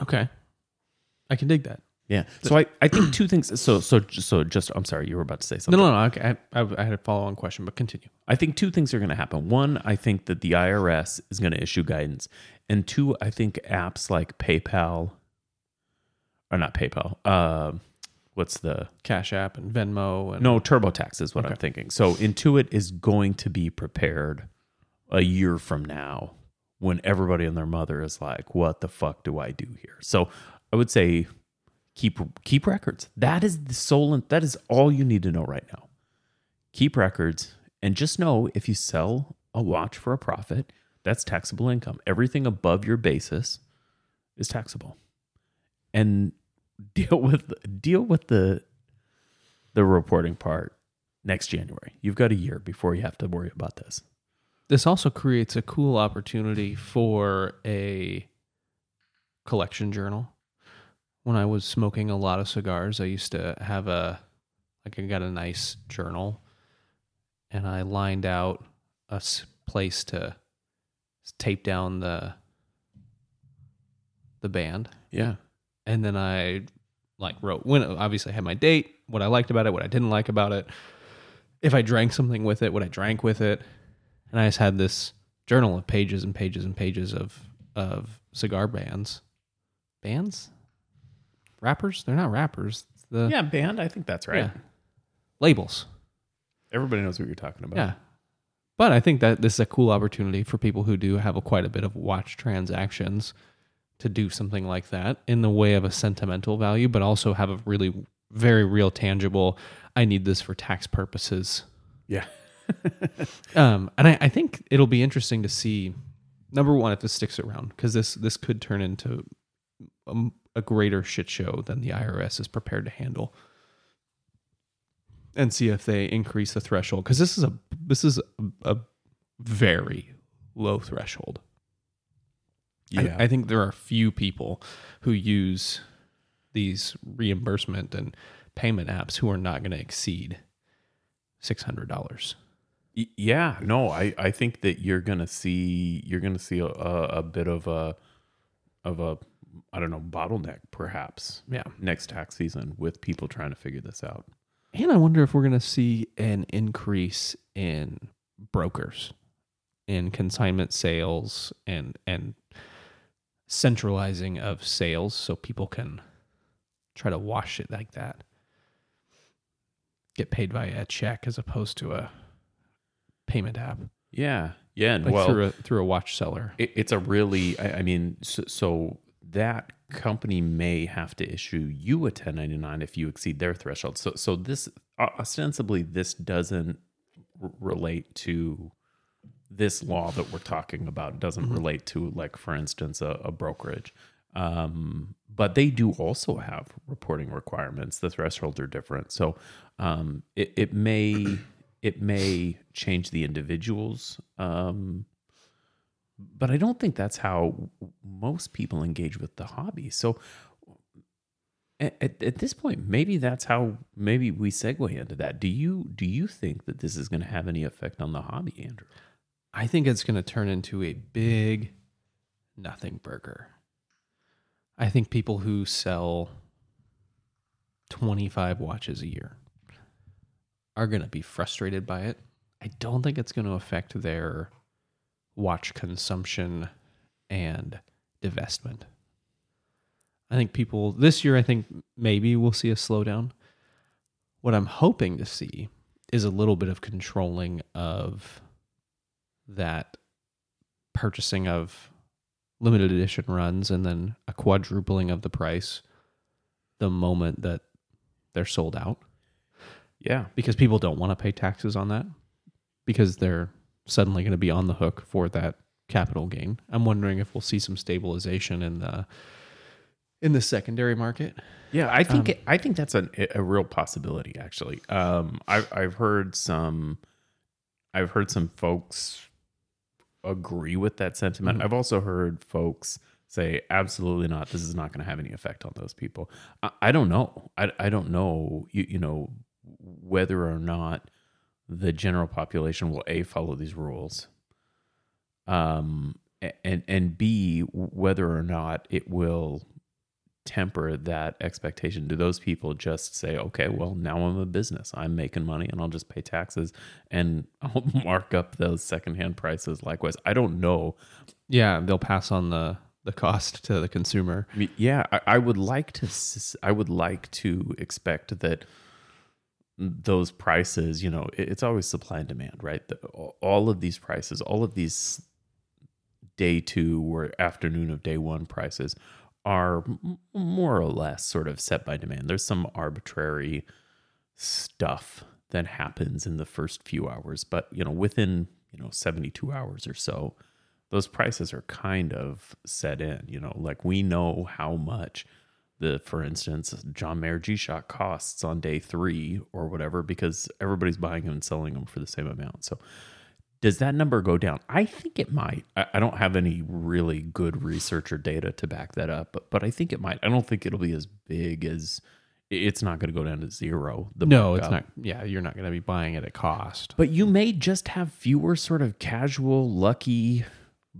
Okay. I can dig that. Yeah so i, I think two things so so so just i'm sorry you were about to say No, something no, no. Okay. I, I, I had a follow on question, but continue. I think two things are going to happen. One, I think that the IRS is going to issue guidance, and two, I think apps like PayPal, or not PayPal. Uh, what's the Cash App and Venmo and no TurboTax is what I'm thinking. So Intuit is going to be prepared a year from now when everybody and their mother is like, "What the fuck do I do here?" So I would say keep keep records. That is the sole. That is all you need to know right now keep records and just know if you sell a watch for a profit that's taxable income everything above your basis is taxable and deal with deal with the the reporting part next january you've got a year before you have to worry about this this also creates a cool opportunity for a collection journal. When I was smoking a lot of cigars, I used to have a like I got a nice journal and I lined out a place to tape down the the band. Yeah. And then I like wrote when obviously I had my date, what I liked about it, what I didn't like about it, if I drank something with it, what I drank with it, and I just had this journal of pages and pages and pages of of cigar bands, bands, wrappers. They're not rappers. It's the yeah band i think that's right yeah. labels. everybody knows what you're talking about Yeah. But I think that this is a cool opportunity for people who do have a, quite a bit of watch transactions to do something like that in the way of a sentimental value, but also have a really very real tangible, I need this for tax purposes. yeah Um, and I, I think it'll be interesting to see number one if this sticks around because this this could turn into a, a greater shit show than the IRS is prepared to handle. And see if they increase the threshold because this is a this is a, a very low threshold. I- yeah I, think there are few people who use these reimbursement and payment apps who are not going to exceed six hundred dollars. Yeah, no, I, I think that you're gonna see you're gonna see a, a, a bit of a of a I don't know bottleneck perhaps Yeah. next tax season with people trying to figure this out. And I wonder if we're going to see an increase in brokers, in consignment sales, and and centralizing of sales, so people can try to wash it like that. Get paid via a check as opposed to a payment app, Yeah, yeah, and like well, through a through a watch seller. it, it's a really I, I mean so, so that company may have to issue you a 1099 if you exceed their threshold. So so this ostensibly this doesn't r- relate to this law that we're talking about. It doesn't relate to like for instance a, a brokerage. Um, but they do also have reporting requirements. The thresholds are different. So um, it, it may it may change the individuals um, but I don't think that's how most people engage with the hobby. So at, at, this point, maybe that's how maybe we segue into that. Do you do you think that this is going to have any effect on the hobby, Andrew? I think it's going to turn into a big nothing burger. I think people who sell 25 watches a year are going to be frustrated by it. I don't think it's going to affect their watch consumption and divestment. I think people this year, I think maybe we'll see a slowdown. What I'm hoping to see is a little bit of controlling of that purchasing of limited edition runs and then a quadrupling of the price the moment that they're sold out Yeah. because people don't want to pay taxes on that because they're suddenly going to be on the hook for that capital gain. I'm wondering if we'll see some stabilization in the in the secondary market. Yeah, I think Um, it, I think that's a, a real possibility. Actually, um, I've I've heard some, I've heard some folks agree with that sentiment. Mhm. I've also heard folks say absolutely not. This is not going to have any effect on those people. I, I don't know. I, I don't know. You you know whether or not the general population will a follow these rules, um, and and b whether or not it will temper that expectation? Do those people just say, okay, well, now I'm a business. I'm making money and I'll just pay taxes and I'll mark up those secondhand prices likewise? I don't know. Yeah, they'll pass on the the cost to the consumer. Yeah, I, I would like to, I would like to expect that those prices, you know, it's always supply and demand, right? The, all of these prices, all of these day two or afternoon of day one prices are more or less sort of set by demand. There's some arbitrary stuff that happens in the first few hours, but you know, within, you know, 72 hours or so, those prices are kind of set in, you know, like we know how much the, for instance, John Mayer G Shock costs on day three or whatever, because everybody's buying them and selling them for the same amount. So does that number go down? I think it might. I, I don't have any really good research or data to back that up, but, but I think it might. I don't think it'll be as big as it's not going to go down to zero. The no, it's not. Yeah, you're not going to be buying it at cost. But you may just have fewer sort of casual, lucky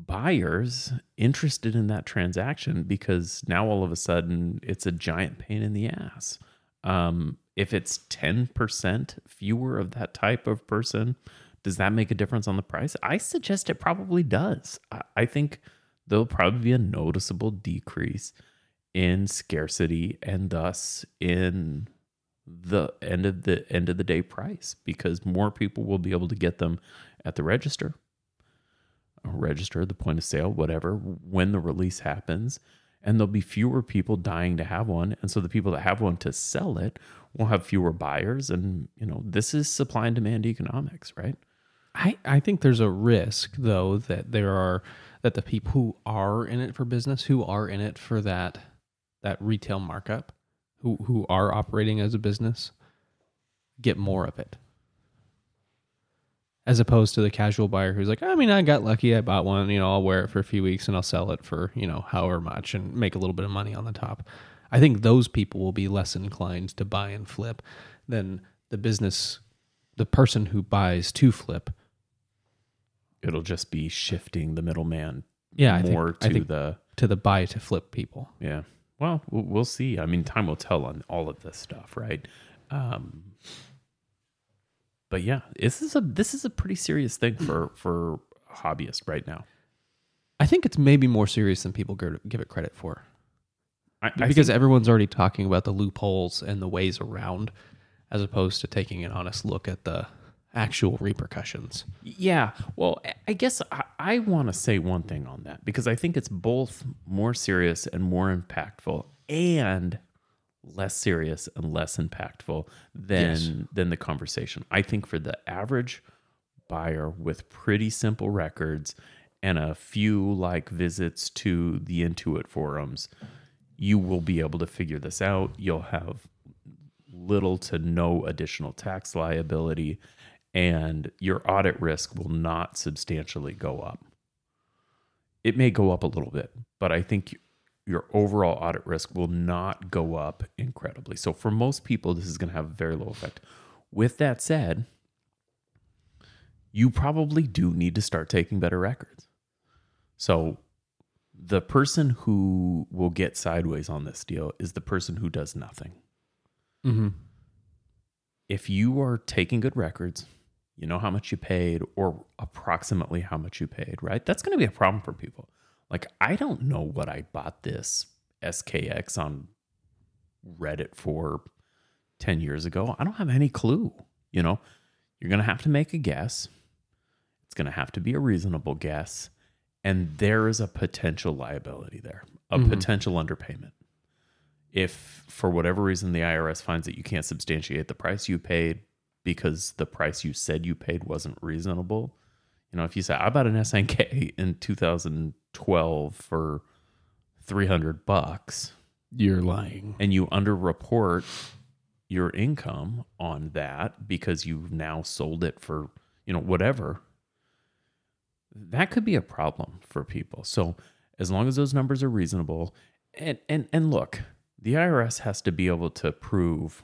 buyers interested in that transaction because now all of a sudden it's a giant pain in the ass. Um, if it's 10% fewer of that type of person, does that make a difference on the price? I suggest it probably does. I, I think there'll probably be a noticeable decrease in scarcity and thus in the end of the end of the day price because more people will be able to get them at the register register the point of sale whatever when the release happens and there'll be fewer people dying to have one and so the people that have one to sell it will have fewer buyers and you know this is supply and demand economics right I, I think there's a risk though that there are that the people who are in it for business, who are in it for that that retail markup, who who are operating as a business, get more of it. As opposed to the casual buyer who's like, I mean, I got lucky, I bought one, you know, I'll wear it for a few weeks and I'll sell it for, you know, however much and make a little bit of money on the top. I think those people will be less inclined to buy and flip than the business the person who buys to flip it'll just be shifting the middleman Yeah, think- more I to think- the to the buy to flip people. Yeah. Well, we'll we'll see. I mean, time will tell on all of this stuff, right? Um, but yeah, this is a this is a pretty serious thing for for hobbyists right now. I think it's maybe more serious than people give it credit for I, I because everyone's already talking about the loopholes and the ways around, as opposed to taking an honest look at the actual repercussions. Yeah. Well, I- I guess I, I want to say one thing on that because I think it's both more serious and more impactful and less serious and less impactful than Yes. than the conversation. I think for the average buyer with pretty simple records and a few like visits to the Intuit forums, you will be able to figure this out. You'll have little to no additional tax liability and your audit risk will not substantially go up. It may go up a little bit, but I think your overall audit risk will not go up incredibly. So for most people, this is going to have a very low effect. With that said, you probably do need to start taking better records. So The person who will get sideways on this deal is the person who does nothing. Mm-hmm. If you are taking good records, you know how much you paid or approximately how much you paid, right? That's going to be a problem for people. Like, I don't know what I bought this SKX on Reddit for 10 years ago. I don't have any clue. You know, you're going to have to make a guess. It's going to have to be a reasonable guess. And there is a potential liability there, a Mhm. potential underpayment. If for whatever reason the IRS finds that you can't substantiate the price you paid because the price you said you paid wasn't reasonable, you know, if you say, I bought an SNK in 2012 for 300 bucks, You're lying. and you underreport your income on that because you've now sold it for you know whatever. That could be a problem for people. So as long as those numbers are reasonable and and and look the IRS has to be able to prove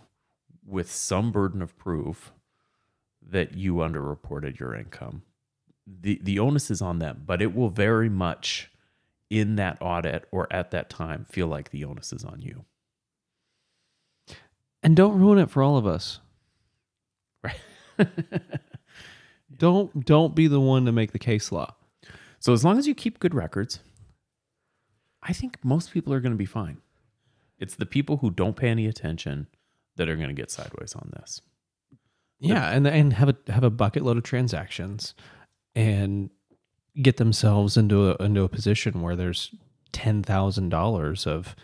with some burden of proof that you underreported your income the the onus is on them but it will very much in that audit or at that time feel like the onus is on you And don't ruin it for all of us. Right. Don't don't be the one to make the case law. So as long as you keep good records, I think most people are going to be fine. It's the people who don't pay any attention that are going to get sideways on this. Yeah, and and have a have a bucket load of transactions and get themselves into a into a position where there's ten thousand dollars of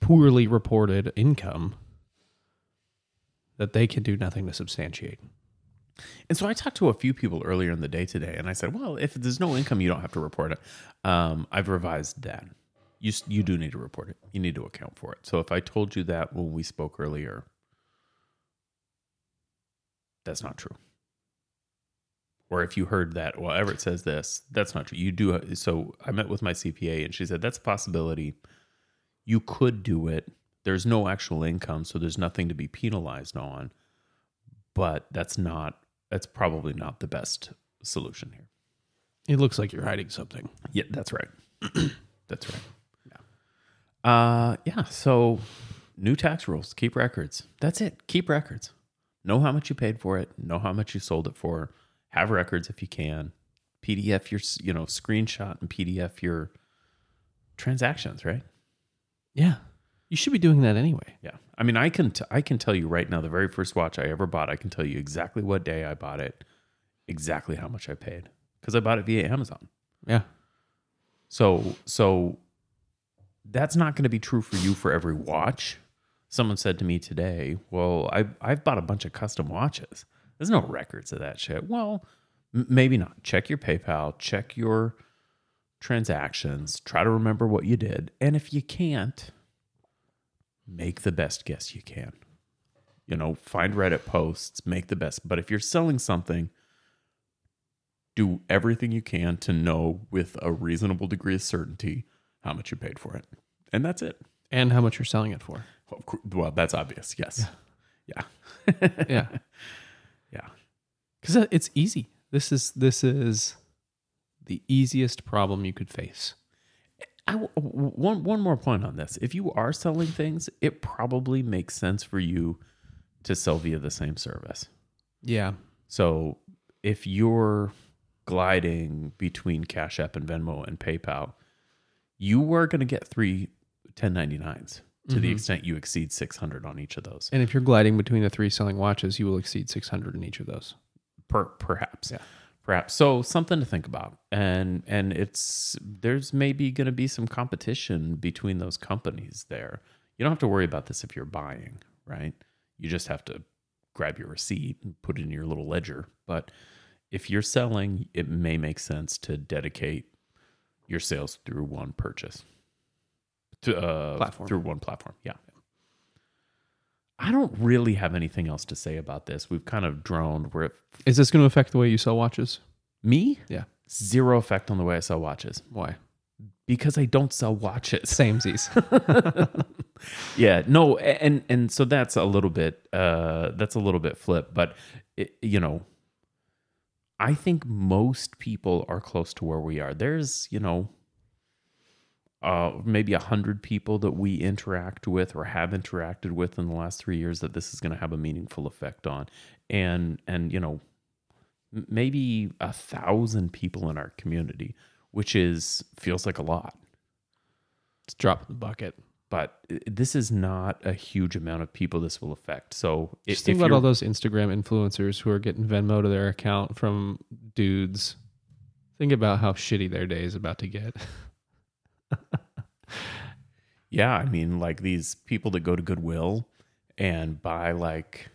poorly reported income that they can do nothing to substantiate. And so I talked to a few people earlier in the day today, and I said, "Well, if there's no income, you don't have to report it." Um, I've revised that. You you do need to report it. You need to account for it. So if I told you that when we spoke earlier, that's not true. Or if you heard that, well, Everett says this, that's not true. You do. So I met with my CPA, and she said that's a possibility. You could do it. There's no actual income, so there's nothing to be penalized on. But that's not. That's probably not the best solution here. It looks like you're hiding something. Yeah, that's right. that's right. Yeah. Uh yeah, so new tax rules, keep records. That's it. Keep records. Know how much you paid for it, know how much you sold it for. Have records if you can. PDF your, you know, screenshot and PDF your transactions, right? Yeah. You should be doing that anyway. Yeah. I mean, I can t- I can tell you right now the very first watch I ever bought, I can tell you exactly what day I bought it, exactly how much I paid cuz I bought it via Amazon. Yeah. So so that's not going to be true for you for every watch. Someone said to me today, "Well, i've I've bought a bunch of custom watches. There's no records of that shit." Well, m- maybe not. Check your PayPal, check your transactions, try to remember what you did, and if you can't, make the best guess you can. You know, find Reddit posts, make the best. But if you're selling something, do everything you can to know with a reasonable degree of certainty how much you paid for it. And that's it. And how much you're selling it for. Well, that's obvious. Yes. Yeah. Yeah. Yeah. Cuz it's easy. This is this is the easiest problem you could face. I one one more point on this. If you are selling things, it probably makes sense for you to sell via the same service. Yeah. So if you're gliding between Cash App and Venmo and PayPal, you are going to get three 1099s to the Mhm. extent you exceed 600 on each of those. And if you're gliding between the three selling watches, you will exceed 600 in each of those. Per, perhaps. Yeah. Perhaps. So something to think about. And and it's there's maybe going to be some competition between those companies there. You don't have to worry about this if you're buying, right? You just have to grab your receipt and put it in your little ledger. But if you're selling, it may make sense to dedicate your sales through one purchase. To uh Platform. through one platform. Yeah. I don't really have anything else to say about this. We've kind of droned where it Is this going to affect the way you sell watches? me? Yeah. Zero effect on the way I sell watches Why? because I don't sell watches. Samesies. yeah, no, and and so that's a little bit uh that's a little bit flip, but it, you know, I think most people are close to where we are. There's, you know, uh, maybe a hundred people that we interact with or have interacted with in the last three years that this is going to have a meaningful effect on, and and you know, maybe a thousand people in our community, which is feels like a lot, It's drop in the bucket. but this is not a huge amount of people this will affect. So Just think about all those Instagram influencers who are getting Venmo to their account from dudes. Think about how shitty their day is about to get. yeah, I mean, like these people that go to Goodwill and buy like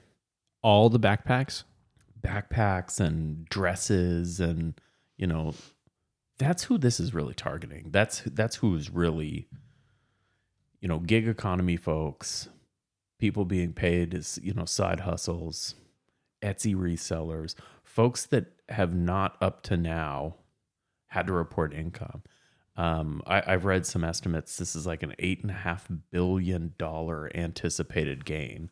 All the backpacks. backpacks and dresses and you know that's who this is really targeting that's that's who's really you know gig economy folks people being paid as you know side hustles etsy resellers folks that have not up to now had to report income um, I, I've read some estimates. This is like an eight and a half billion dollar anticipated gain,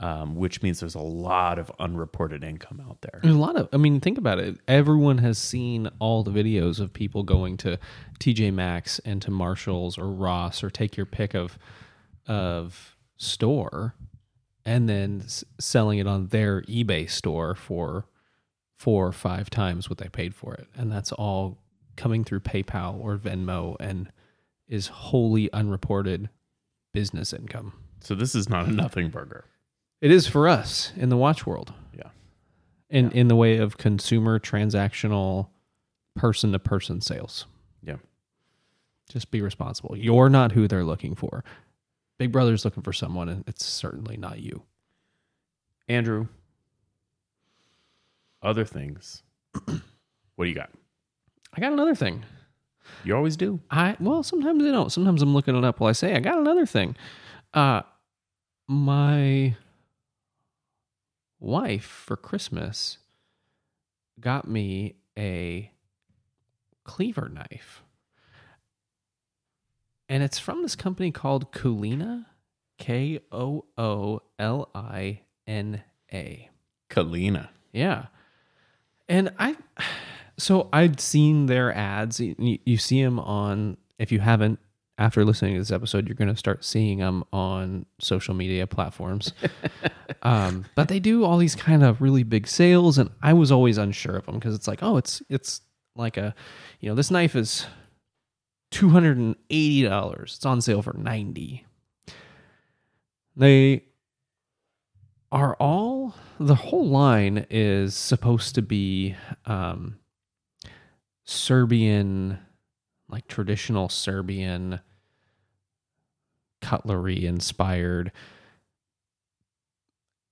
um, which means there's a lot of unreported income out there. There's a lot of, I mean, think about it. Everyone has seen all the videos of people going to TJ Maxx and to Marshalls or Ross or take your pick of of store and then s- selling it on their eBay store for four or five times what they paid for it. And that's all coming through PayPal or Venmo and is wholly unreported business income. So this is not a nothing burger. It is for us in the watch world. Yeah. In in the way of consumer transactional person to person sales. Yeah. Just be responsible. You're not who they're looking for. Big Brother's looking for someone and it's certainly not you. Andrew, other things. what do you got? I got another thing. You always do. I well, sometimes I don't. Sometimes I'm looking it up while I say I got another thing. Uh my wife for Christmas got me a cleaver knife. And it's from this company called Kulina, K O O L I N A. Kalina. Yeah. And I, so I'd seen their ads. You, you see them on, if you haven't, after listening to this episode, you're going to start seeing them on social media platforms. um, but they do all these kind of really big sales. And I was always unsure of them because it's like, oh, it's, it's like a, you know, this knife is $280. It's on sale for 90 They are all the whole line is supposed to be um, Serbian, like traditional Serbian cutlery inspired,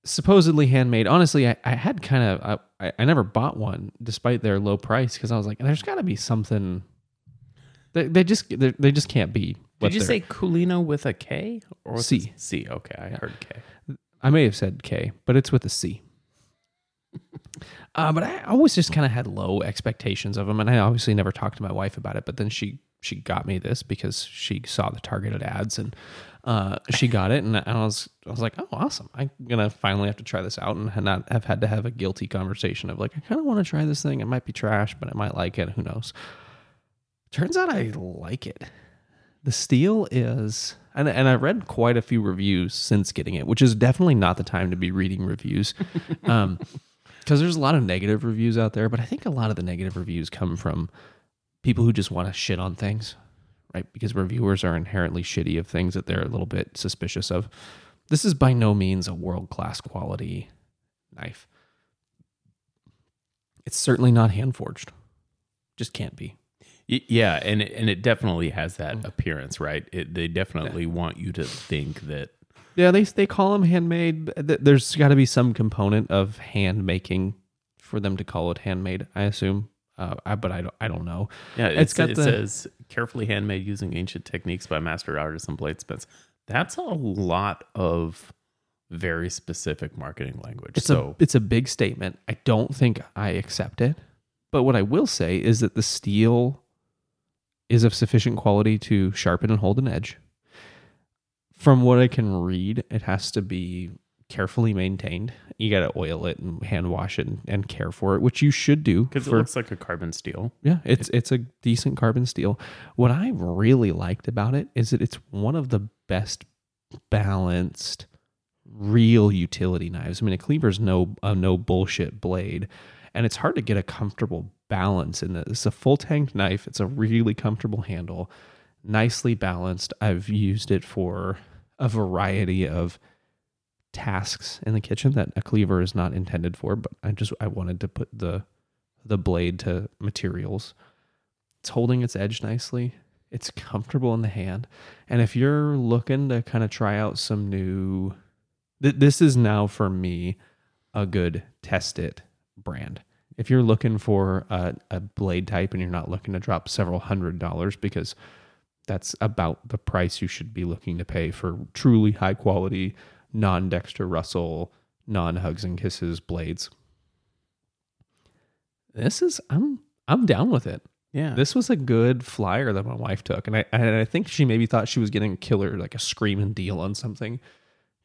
supposedly handmade. Honestly, I, I had kind of I, I never bought one despite their low price because I was like, there's got to be something. They, they just they, just can't be. Did you say Kulina with a K or C. C? Okay, I heard K. I may have said K, but it's with a C. uh, but I always just kind of had low expectations of them, and I obviously never talked to my wife about it. But then she she got me this because she saw the targeted ads and uh, she got it, and I was I was like, oh, awesome! I'm gonna finally have to try this out and not have had to have a guilty conversation of like, I kind of want to try this thing. It might be trash, but I might like it. Who knows? Turns out I like it. The steel is, and, and I read quite a few reviews since getting it, which is definitely not the time to be reading reviews. Um, because there's a lot of negative reviews out there, but I think a lot of the negative reviews come from people who just want to shit on things, right? Because reviewers are inherently shitty of things that they're a little bit suspicious of. This is by no means a world class quality knife. It's certainly not hand forged. Just can't be. Yeah, and it, and it definitely has that mm. appearance, right? It, they definitely want you to think that. Yeah, they they call them handmade. There's got to be some component of hand making for them to call it handmade. I assume, uh, I, but I don't. I don't know. Yeah, It's it's, got it the- says carefully handmade using ancient techniques by master artists and bladesmiths. That's a lot of very specific marketing language. It's so a it's a big statement. I don't think I accept it. But what I will say is that the steel is of sufficient quality to sharpen and hold an edge. From what I can read, it has to be carefully maintained. You got to oil it and hand wash it and, and care for it, which you should do. Because it looks like a carbon steel. yeah, it's it's a decent carbon steel. What I really liked about it is that it's one of the best balanced real utility knives. I mean, a cleaver's no a no bullshit blade, and it's hard to get a comfortable balance in this. It's a full tang knife. It's a really comfortable handle, nicely balanced. I've used it for a variety of tasks in the kitchen that a cleaver is not intended for, but I just I wanted to put the the blade to materials. It's holding its edge nicely. It's comfortable in the hand. And if you're looking to kind of try out some new th- this is now for me a good test it brand. If you're looking for a, a blade type and you're not looking to drop several hundred dollars because that's about the price you should be looking to pay for truly high quality, non Dexter Russell, non hugs and kisses blades. This is I'm I'm down with it. Yeah. This was a good flyer that my wife took, and I and I think she maybe thought she was getting a killer like a screaming deal on something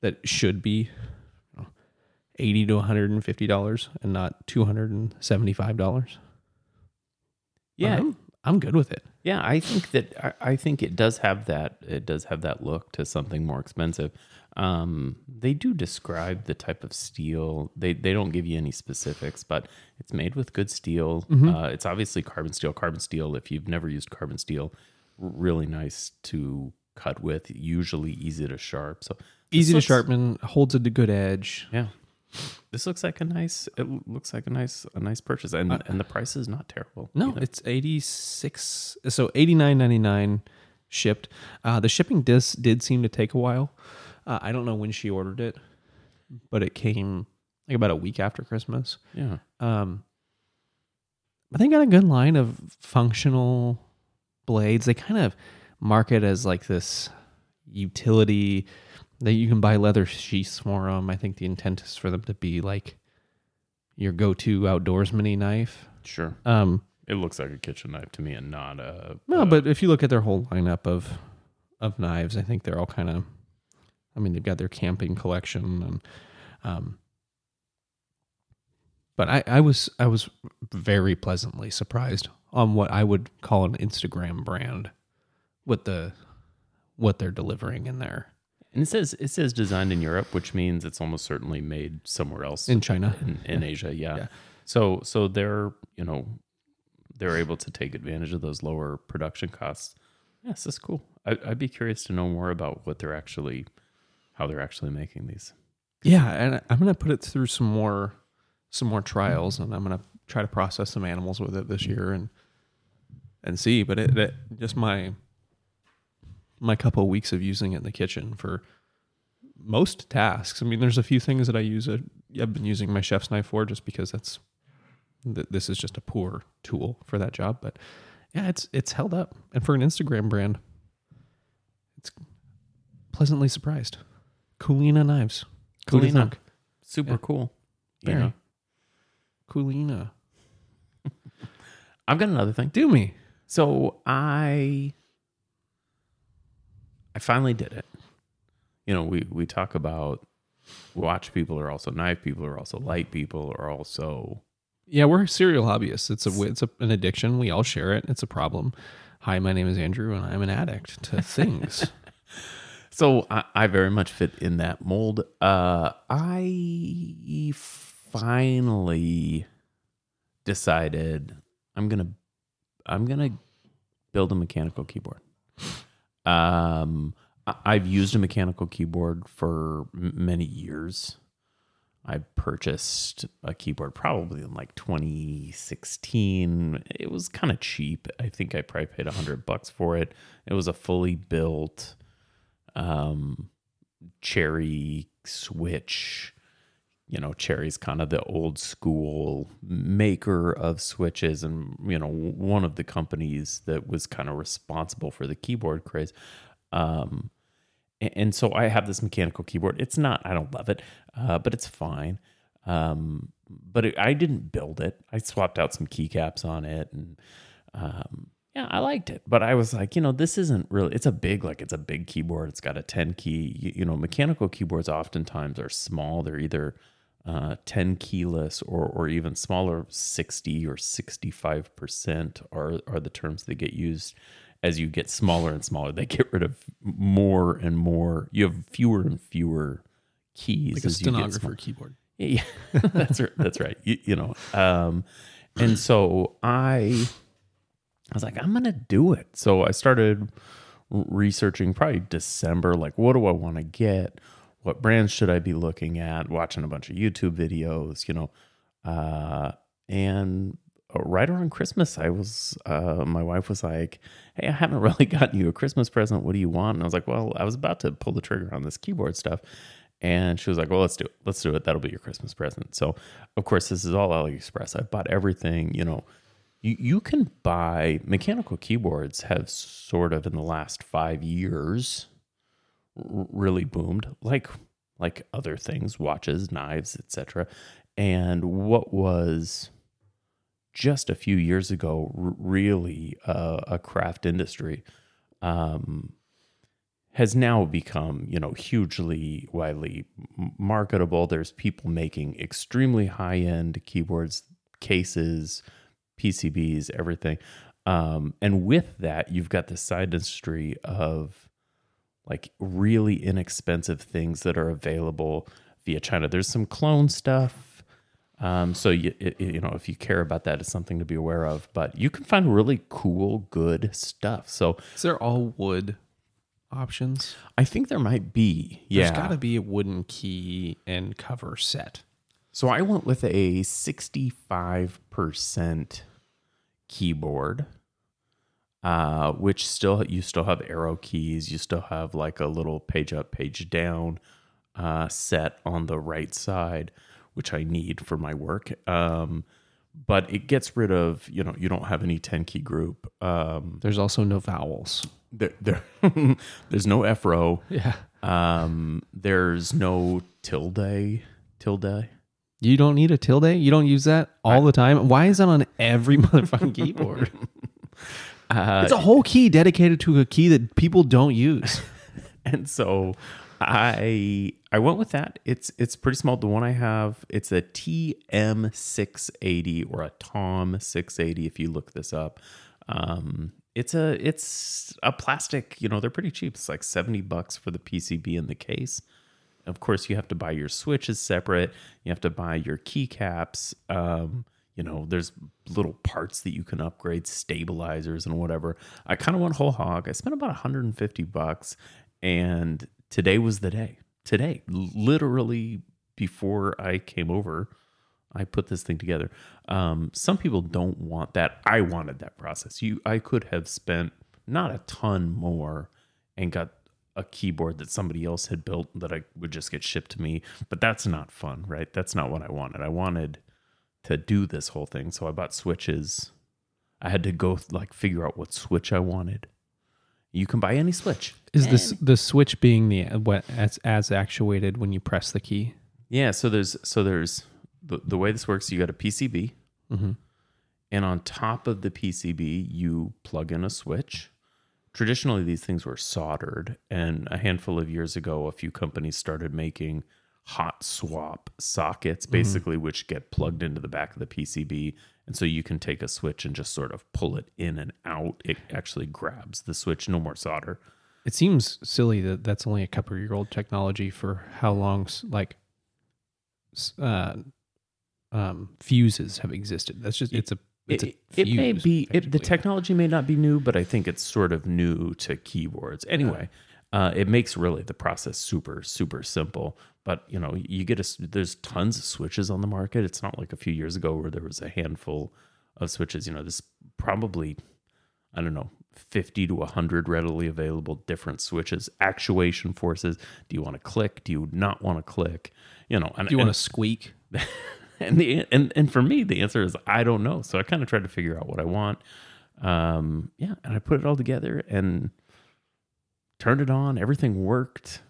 that should be you know, eighty to one hundred and fifty dollars and not two hundred and seventy five dollars. yeah. I'm, I'm good with it. Yeah, I think that I, I think it does have that it does have that look to something more expensive. Um, they do describe the type of steel. They they don't give you any specifics, but it's made with good steel. Uh, it's obviously carbon steel. Carbon steel. If you've never used carbon steel, really nice to cut with. Usually easy to sharp. So Easy to sharpen, holds a good edge. Yeah, this looks like a nice. It looks like a nice a nice purchase, and and the price is not terrible. No, either. it's eighty six. So eighty nine ninety nine shipped. Uh, the shipping dis did seem to take a while. Uh, I don't know when she ordered it, but it came like about a week after Christmas. yeah. Um, but they got a good line of functional blades. They kind of market as like this utility that you can buy leather sheaths for them. I think the intent is for them to be like your go-to outdoors mini knife. Sure. Um, It looks like a kitchen knife to me, and not a. no, a- but if you look at their whole lineup of of knives, I think they're all kind of. I mean, they've got their camping collection, and um, but I, I was I was very pleasantly surprised on what I would call an Instagram brand, with the what they're delivering in there And it says it says designed in Europe, which means it's almost certainly made somewhere else in China. in, in Asia. Yeah. Yeah. So so they're you know they're able to take advantage of those lower production costs. Yes, that's cool. I, I'd be curious to know more about what they're actually how they're actually making these. Yeah, and I'm gonna put it through some more some more trials, and I'm gonna try to process some animals with it this mm-hmm. year and and see. But it, it just my my couple of weeks of using it in the kitchen for most tasks. I mean, there's a few things that I use. A, I've been using my chef's knife for just because that's th- this is just a poor tool for that job. But yeah, it's it's held up, and for an Instagram brand, it's pleasantly surprised. Coolina knives. What do you Coolina. think? Super Yeah. cool. Very. know? Coolina. I've got another thing. Do me. So I I finally did it. You know, we we talk about watch people are also knife people are also light people are also Yeah, we're serial hobbyists. It's a it's a, an addiction. We all share it. It's a problem. Hi, my name is Andrew, and I'm an addict to things. so I, I very much fit in that mold. Uh I finally decided I'm gonna I'm gonna build a mechanical keyboard. Um, I've used a mechanical keyboard for many years. I purchased a keyboard probably in like 2016. It was kind of cheap. I think I probably paid a hundred bucks for it. It was a fully built um, Cherry switch. You know, Cherry's kind of the old school maker of switches, and you know, one of the companies that was kind of responsible for the keyboard craze. Um, and so I have this mechanical keyboard. It's not, I don't love it, uh, but it's fine. Um, but it, I didn't build it. I swapped out some keycaps on it, and um, yeah, I liked it, but I was like, you know, this isn't really. It's a big, like, it's a big keyboard. It's got a ten key. You, you know, mechanical keyboards oftentimes are small. They're either uh, ten keyless or or even smaller, sixty or sixty five percent are are the terms that get used. As you get smaller and smaller, they get rid of more and more. You have fewer and fewer keys. Like a as you get stenographer keyboard. Yeah, that's right. That's right. You, you know, um, and so I, I was like, I'm gonna do it. So I started researching probably December. Like, what do I want to get? What brands should I be looking at? Watching a bunch of YouTube videos, you know, uh, and right around Christmas, I was, uh, my wife was like, Hey, I haven't really gotten you a Christmas present. What do you want? And I was like, Well, I was about to pull the trigger on this keyboard stuff. And she was like, Well, let's do it. Let's do it. That'll be your Christmas present. So, of course, this is all AliExpress. I bought everything, you know. You, you can buy mechanical keyboards, have sort of in the last five years really boomed like like other things watches knives etc and what was just a few years ago really uh, a craft industry um, has now become you know hugely widely marketable. There's people making extremely high end keyboards cases pcbs everything. Um, and with that you've got the side industry of like really inexpensive things that are available via China. There's some clone stuff. Um, so you it, you know if you care about that, it's something to be aware of. But you can find really cool, good stuff. So Is there all wood options? I think there might be. Yeah. There's got to be a wooden key and cover set. So I went with a 65% keyboard, uh, which still you still have arrow keys, you still have like a little page up, page down uh, set on the right side, which I need for my work. Um, but it gets rid of you know you don't have any 10 key group. Um, There's also no vowels. there, there there's no F row. Yeah. Um, there's no tilde tilde. You don't need a tilde. You don't use that all the time. Why is that on every motherfucking keyboard? Uh, it's a whole key dedicated to a key that people don't use. and so I I went with that. It's it's pretty small. The one I have, it's a TM six eighty or a Tom six eighty. If you look this up, um, it's a it's a plastic. You know, they're pretty cheap. It's like seventy bucks for the PCB in the case. Of course, you have to buy your switches separate. You have to buy your keycaps. Um, you know, there's little parts that you can upgrade, stabilizers and whatever. I kind of went whole hog. I spent about 150 bucks, and today was the day. Today, literally before I came over, I put this thing together. Um, some people don't want that. I wanted that process. You, I could have spent not a ton more and got a keyboard that somebody else had built that I would just get shipped to me. But that's not fun, right? That's not what I wanted. I wanted to do this whole thing. So I bought switches. I had to go like figure out what switch I wanted. You can buy any switch. Is this the switch being the what as as actuated when you press the key? Yeah, so there's so there's the, the way this works, you got a PCB. Mm-hmm. And on top of the PCB, you plug in a switch. Traditionally, these things were soldered. And a handful of years ago, a few companies started making hot swap sockets, basically, which get plugged into the back of the PCB. And so you can take a switch and just sort of pull it in and out. It actually grabs the switch, no more solder. It seems silly that that's only a couple year old technology for how long like uh, um, fuses have existed. That's just it's a it's It, a it may be, it, the technology may not be new, but I think it's sort of new to keyboards. Anyway, uh, it makes really the process super, super simple. But you know, you get a there's tons of switches on the market. It's not like a few years ago where there was a handful of switches. You know, there's probably I don't know, 50 to 100 readily available different switches, actuation forces. Do you want to click? Do you not want to click? You know, and, Do you want to squeak? and the and and for me the answer is I don't know. So I kind of tried to figure out what I want. Um, yeah, and I put it all together and turned it on. Everything worked.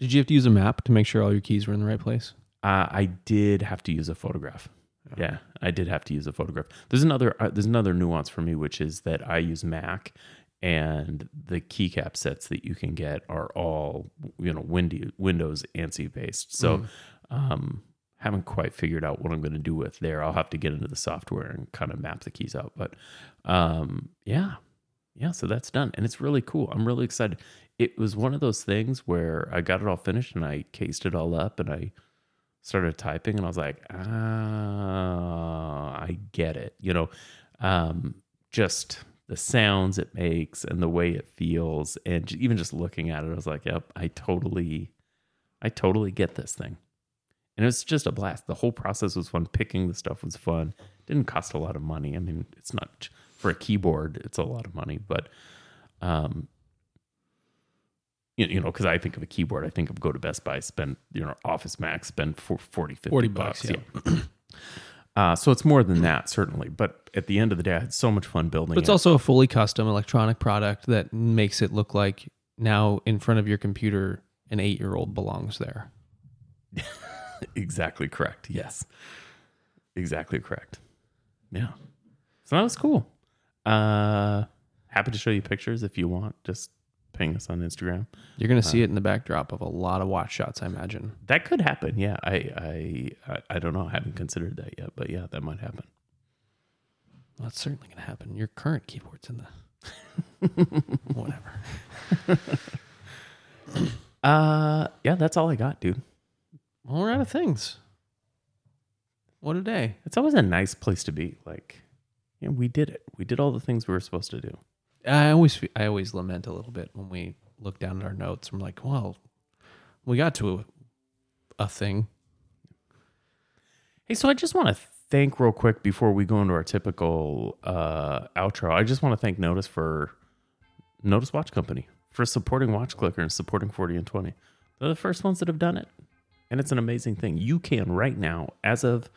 Did you have to use a map to make sure all your keys were in the right place? Uh, I did have to use a photograph. Yeah, I did have to use a photograph. There's another uh, there's another nuance for me, which is that I use Mac, and the keycap sets that you can get are all you know Windy, Windows ANSI based. So, um, haven't quite figured out what I'm going to do with there. I'll have to get into the software and kind of map the keys out. But um, yeah, yeah. So that's done, and it's really cool. I'm really excited. It was one of those things where I got it all finished and I cased it all up and I started typing and I was like, ah, I get it. You know, um, just the sounds it makes and the way it feels, and even just looking at it, I was like, yep, I totally, I totally get this thing. And it was just a blast. The whole process was fun. Picking the stuff was fun. Didn't cost a lot of money. I mean, it's not for a keyboard. It's a lot of money, but um, you, know, because I think of a keyboard, I think of go to Best Buy, spend, you know, Office Max, spend for 40, 50 40 bucks. bucks, yeah. uh, so it's more than that, certainly. But at the end of the day, I had so much fun building But it's it. also a fully custom electronic product that makes it look like now in front of your computer, an eight year old belongs there. exactly correct. Yes. Exactly correct. Yeah. So that was cool. Uh, happy to show you pictures if you want. Just ping us on Instagram. You're going to see it in the backdrop of a lot of watch shots, I imagine. That could happen. Yeah. I, I, I, don't know. I haven't considered that yet, but yeah, that might happen. Well, that's certainly going to happen. Your current keyboard's in the. Whatever. Uh, yeah, that's all I got, dude. Well, we're out of things. What a day. It's always a nice place to be. Like, yeah, we did it. We did all the things we were supposed to do. I always I always lament a little bit when we look down at our notes. I'm like, well, we got to a, a thing. Hey, so I just want to thank real quick before we go into our typical uh, outro. I just want to thank Nodus for Nodus Watch Company for supporting Watch Clicker and supporting 40 and 20. They're the first ones that have done it. And it's an amazing thing. You can right now, as of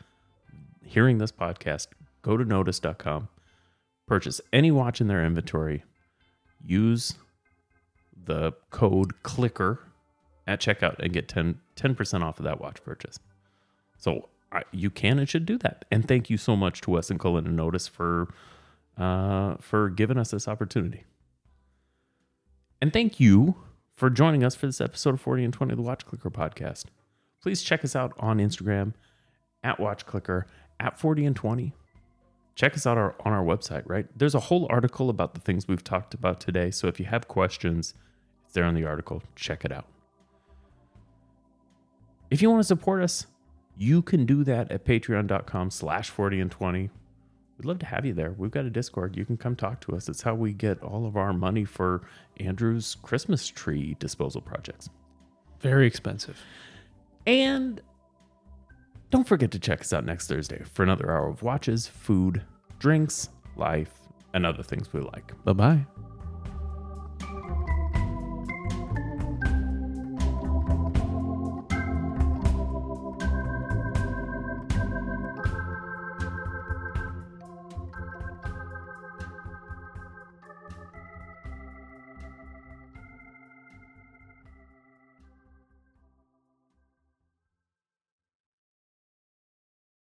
hearing this podcast, go to nodus.com, purchase any watch in their inventory, use the code CLICKER at checkout and get 10, 10% off of that watch purchase. So I, you can and should do that. And thank you so much to Wes and Cullen and Nodus for uh, for giving us this opportunity. And thank you for joining us for this episode of 40 and 20 of the Watch Clicker podcast. Please check us out on Instagram at Watch Clicker at 40 and 20. Check us out our, on our website, right? There's a whole article about the things we've talked about today. So if you have questions, it's there in the article. Check it out. If you want to support us, you can do that at patreon.com slash 40 and 20. We'd love to have you there. We've got a Discord. You can come talk to us. It's how we get all of our money for Andrew's Christmas tree disposal projects. Very expensive. And don't forget to check us out next Thursday for another hour of watches, food, drinks, life, and other things we like. Bye bye.